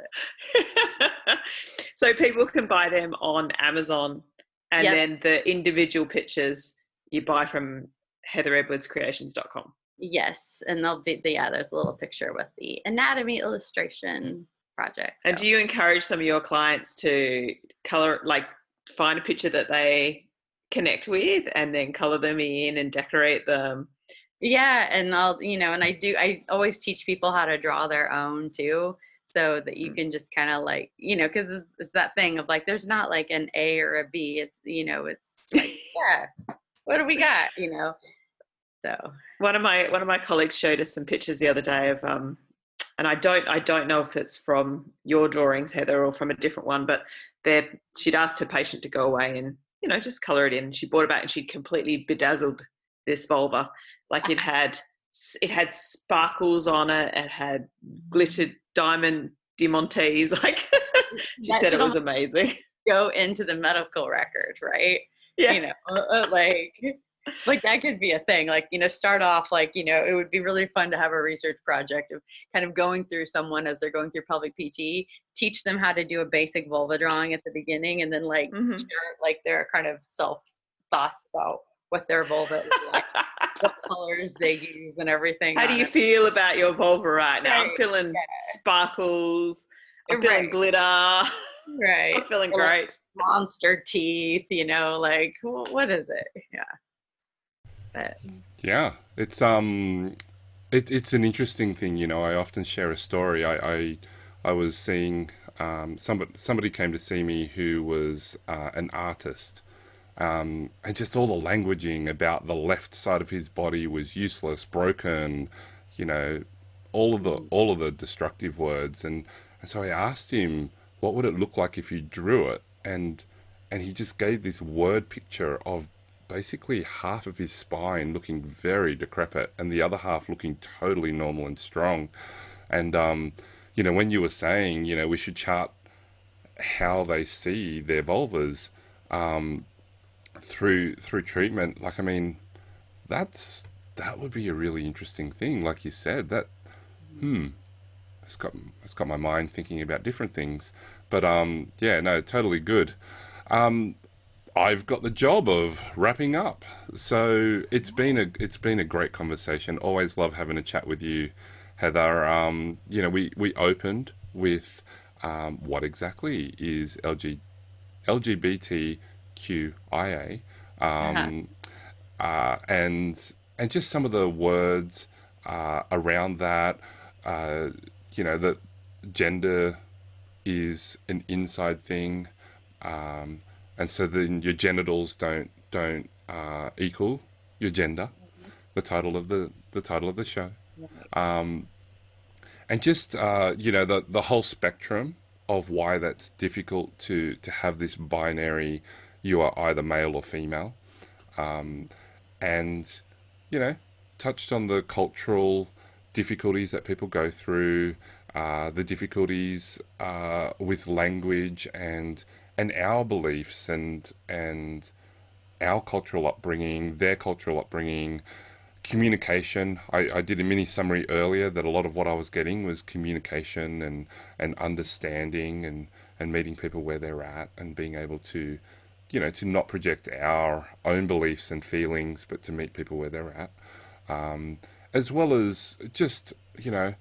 so people can buy them on Amazon, and Yep. then the individual pictures you buy from heatheredwardscreations.com. yes, and they'll be the yeah. There's a little picture with the anatomy illustration project. And do you encourage some of your clients to color, like find a picture that they connect with and then color them in and decorate them? Yeah, and I'll you know, and I do. I always teach people how to draw their own too, so that you Mm. can just kind of like you know, because it's, it's that thing of like, there's not like an A or a B. It's you know, it's like yeah, what do we got? You know, so one of my one of my colleagues showed us some pictures the other day of um and I don't I don't know if it's from your drawings Heather or from a different one but there she'd asked her patient to go away and you know just color it in she brought it back and she completely bedazzled this vulva like it had it had sparkles on it it had glittered diamond diamantes like she That said it was amazing go into the medical record, right? yeah you know uh, uh, like like that could be a thing like you know start off like you know it would be really fun to have a research project of kind of going through someone as they're going through pelvic pt teach them how to do a basic vulva drawing at the beginning and then like Mhm. share like their kind of self thoughts about what their vulva is like what colors they use and everything How do you it. feel about your vulva right now? I'm feeling yeah. sparkles. I'm feeling Right. glitter. I'm right feeling Well, great. monster teeth you know like what is it yeah but Yeah, it's um, it, it's an interesting thing. You know, I often share a story. I I, I was seeing um, somebody somebody came to see me who was uh, an artist, um, and just all the languaging about the left side of his body was useless, broken. You know, all of the all of the destructive words, and, and so I asked him, what would it look like if you drew it, and and he just gave this word picture of basically half of his spine looking very decrepit and the other half looking totally normal and strong. And, um, you know, when you were saying, you know, we should chart how they see their vulvas um, through through treatment, like, I mean, that's that would be a really interesting thing. Like you said, that, hmm, it's got it's got my mind thinking about different things. But um, yeah, no, totally good. Um, I've got the job of wrapping up. So it's been a it's been a great conversation. Always love having a chat with you, Heather. Um, you know, we we opened with um, what exactly is LG, LGBTQIA, um, uh, and and just some of the words uh, around that. Uh, you know that gender is an inside thing. Um, and so then your genitals don't don't uh, equal your gender. The title of the the title of the show, um, and just uh, you know the the whole spectrum of why that's difficult to to have this binary. You are either male or female, um, and you know touched on the cultural difficulties that people go through, uh, the difficulties uh, with language and and our beliefs and and our cultural upbringing, their cultural upbringing, communication. I, I did a mini summary earlier that a lot of what I was getting was communication and and understanding and and meeting people where they're at and being able to you know to not project our own beliefs and feelings but to meet people where they're at um, as well as just you know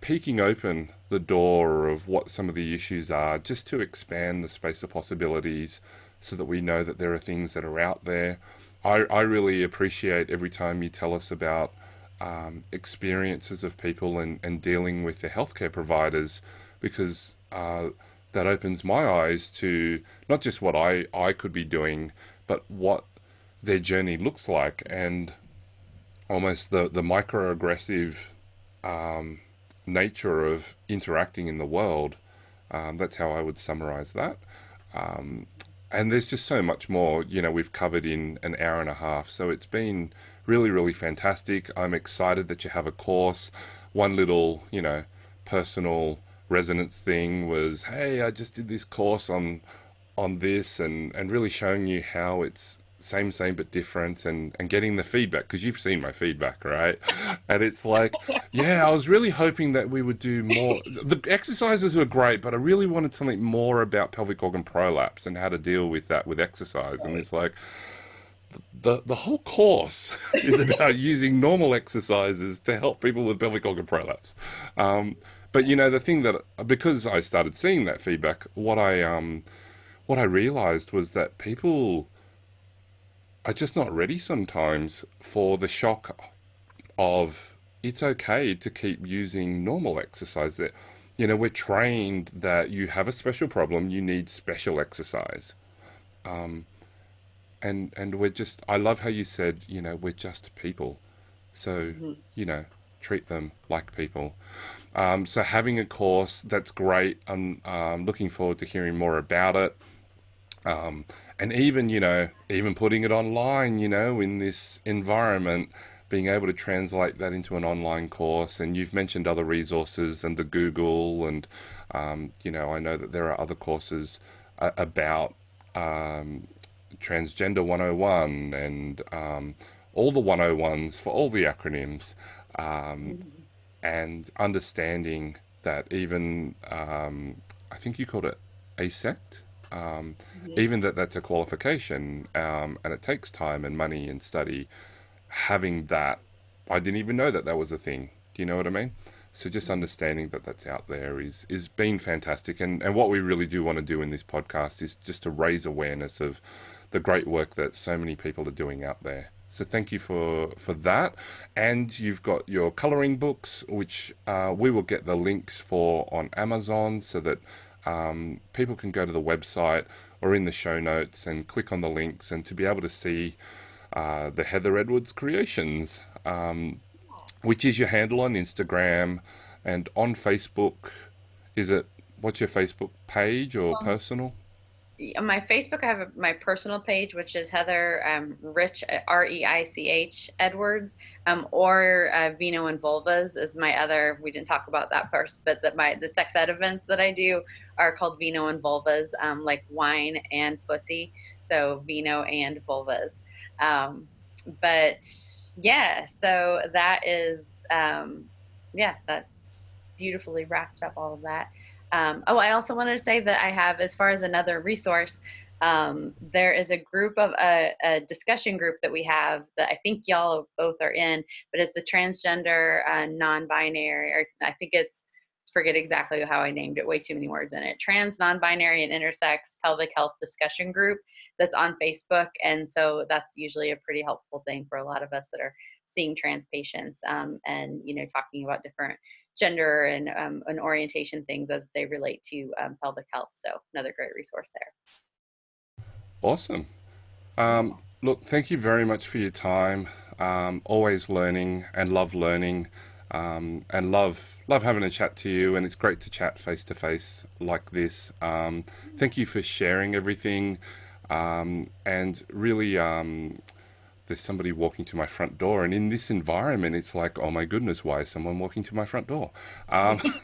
peeking open the door of what some of the issues are just to expand the space of possibilities so that we know that there are things that are out there. I, I really appreciate every time you tell us about um, experiences of people and, and dealing with the healthcare providers because uh, that opens my eyes to not just what I, I could be doing, but what their journey looks like and almost the, the microaggressive um, nature of interacting in the world. Um, that's how I would summarize that. Um, and there's just so much more, you know, we've covered in an hour and a half. So it's been really, really fantastic. I'm excited that you have a course. One little, you know, personal resonance thing was, hey, I just did this course on on this and, and really showing you how it's same same but different and and getting the feedback because you've seen my feedback right? And it's like yeah i was really hoping that we would do more. The exercises were great but i really wanted something more about pelvic organ prolapse and how to deal with that with exercise. And it's like the the whole course is about using normal exercises to help people with pelvic organ prolapse. Um, but you know the thing that because i started seeing that feedback what i um what i realized was that people are just not ready sometimes for the shock of it's okay to keep using normal exercise that you know we're trained that you have a special problem you need special exercise. Um, and and we're just i love how you said you know we're just people. So mm-hmm. you know treat them like people um, so having a course that's great i'm um, looking forward to hearing more about it. Um, and even you know even putting it online you know in this environment being able to translate that into an online course. And you've mentioned other resources and the google and um, you know i know that there are other courses uh, about um, transgender 101 and um, all the 101s for all the acronyms. Mm-hmm. And understanding that even um, i think you called it AASECT um, yeah. Even that that's a qualification um, and it takes time and money and study. Having that, I didn't even know that that was a thing. Do you know what I mean? So just mm-hmm. understanding that that's out there is is been fantastic. And and what we really do want to do in this podcast is just to raise awareness of the great work that so many people are doing out there. So thank you for for that. And you've got your coloring books, which uh, we will get the links for on Amazon, so that um, people can go to the website or in the show notes and click on the links and to be able to see uh, the Heather Edwards creations, um, which is your handle on Instagram and on Facebook. Is it what's your Facebook page or um, personal? On my Facebook, I have a, my personal page, which is Heather um, Reich R E I C H Edwards, um, or uh, Vino and Vulvas is my other. We didn't talk about that first, but that my the sex ed events that I do are called Vino and Vulvas, um, like wine and pussy. So Vino and Vulvas. Um, but yeah, so that is um, yeah, that beautifully wrapped up all of that. Um, oh, I also wanted to say that I have, as far as another resource, um, there is a group of a, a, discussion group that we have that I think y'all both are in, but it's the transgender, uh, non-binary, or I think it's forget exactly how I named it. Way too many words in it. Trans, non-binary, and intersex pelvic health discussion group that's on Facebook, and so that's usually a pretty helpful thing for a lot of us that are seeing trans patients um, and you know talking about different gender and, um, and orientation things as they relate to um, pelvic health. So another great resource there. Awesome. Um, look, thank you very much for your time. Um, always learning and love learning. Um, and love love having a chat to you, and it's great to chat face to face like this. Um, thank you for sharing everything, and really there's somebody walking to my front door. And in this environment, it's like, oh my goodness, why is someone walking to my front door? Um,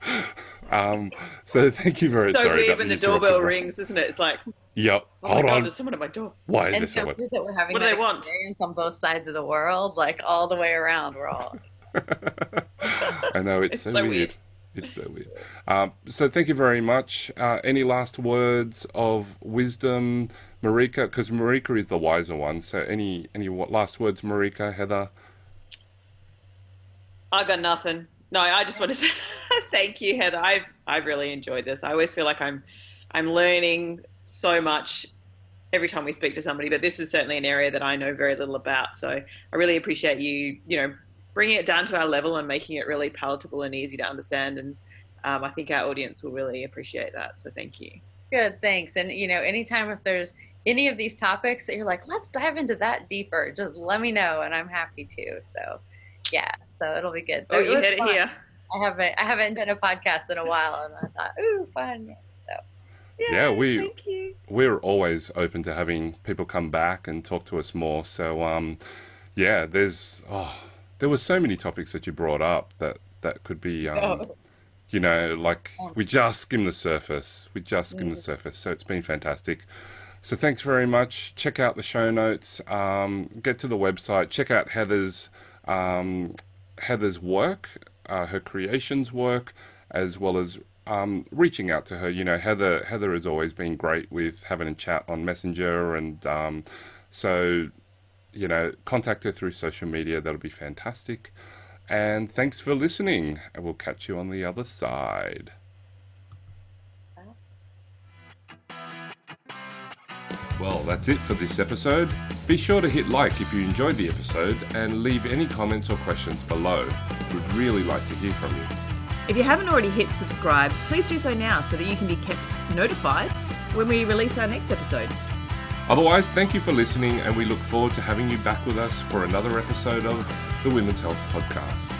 um, so thank you very much. So weird when the doorbell rings, isn't it? It's like, yep. Oh Hold God, on. there's someone at my door. Why is and there so someone? That we're having what do they want? on both sides of the world, like all the way around. We're all. I know it's, it's so, so, weird. weird. It's so weird. Um, so thank you very much. Uh, any last words of wisdom Marika, because Marika is the wiser one. So, any any last words, Marika, Heather? I got nothing. No, I just want to say thank you, Heather. I've I've really enjoyed this. I always feel like I'm I'm learning so much every time we speak to somebody, but this is certainly an area that I know very little about. So I really appreciate you, you know, bringing it down to our level and making it really palatable and easy to understand. And um, I think our audience will really appreciate that. So thank you. Good, thanks. And you know, anytime if there's any of these topics that you're like, let's dive into that deeper, just let me know, and I'm happy to. So, yeah, so it'll be good. So oh, you hit it here. I haven't I haven't done a podcast in a while, and I thought, ooh, fun. So. Yeah, yeah we we're always open to having people come back and talk to us more. So um, yeah, there's oh, there were so many topics that you brought up that that could be um, oh. you know like we just skim the surface. We just skim mm. the surface. So it's been fantastic. So thanks very much. Check out the show notes. Um, get to the website. Check out Heather's um, Heather's work, uh, her creations work, as well as um, reaching out to her. You know, Heather Heather has always been great with having a chat on Messenger, and um, so you know, contact her through social media. That'll be fantastic. And thanks for listening. And we'll catch you on the other side. Well, that's it for this episode. Be sure to hit like if you enjoyed the episode and leave any comments or questions below. We'd really like to hear from you. If you haven't already hit subscribe, please do so now so that you can be kept notified when we release our next episode. Otherwise, thank you for listening, and we look forward to having you back with us for another episode of the Women's Health Podcast.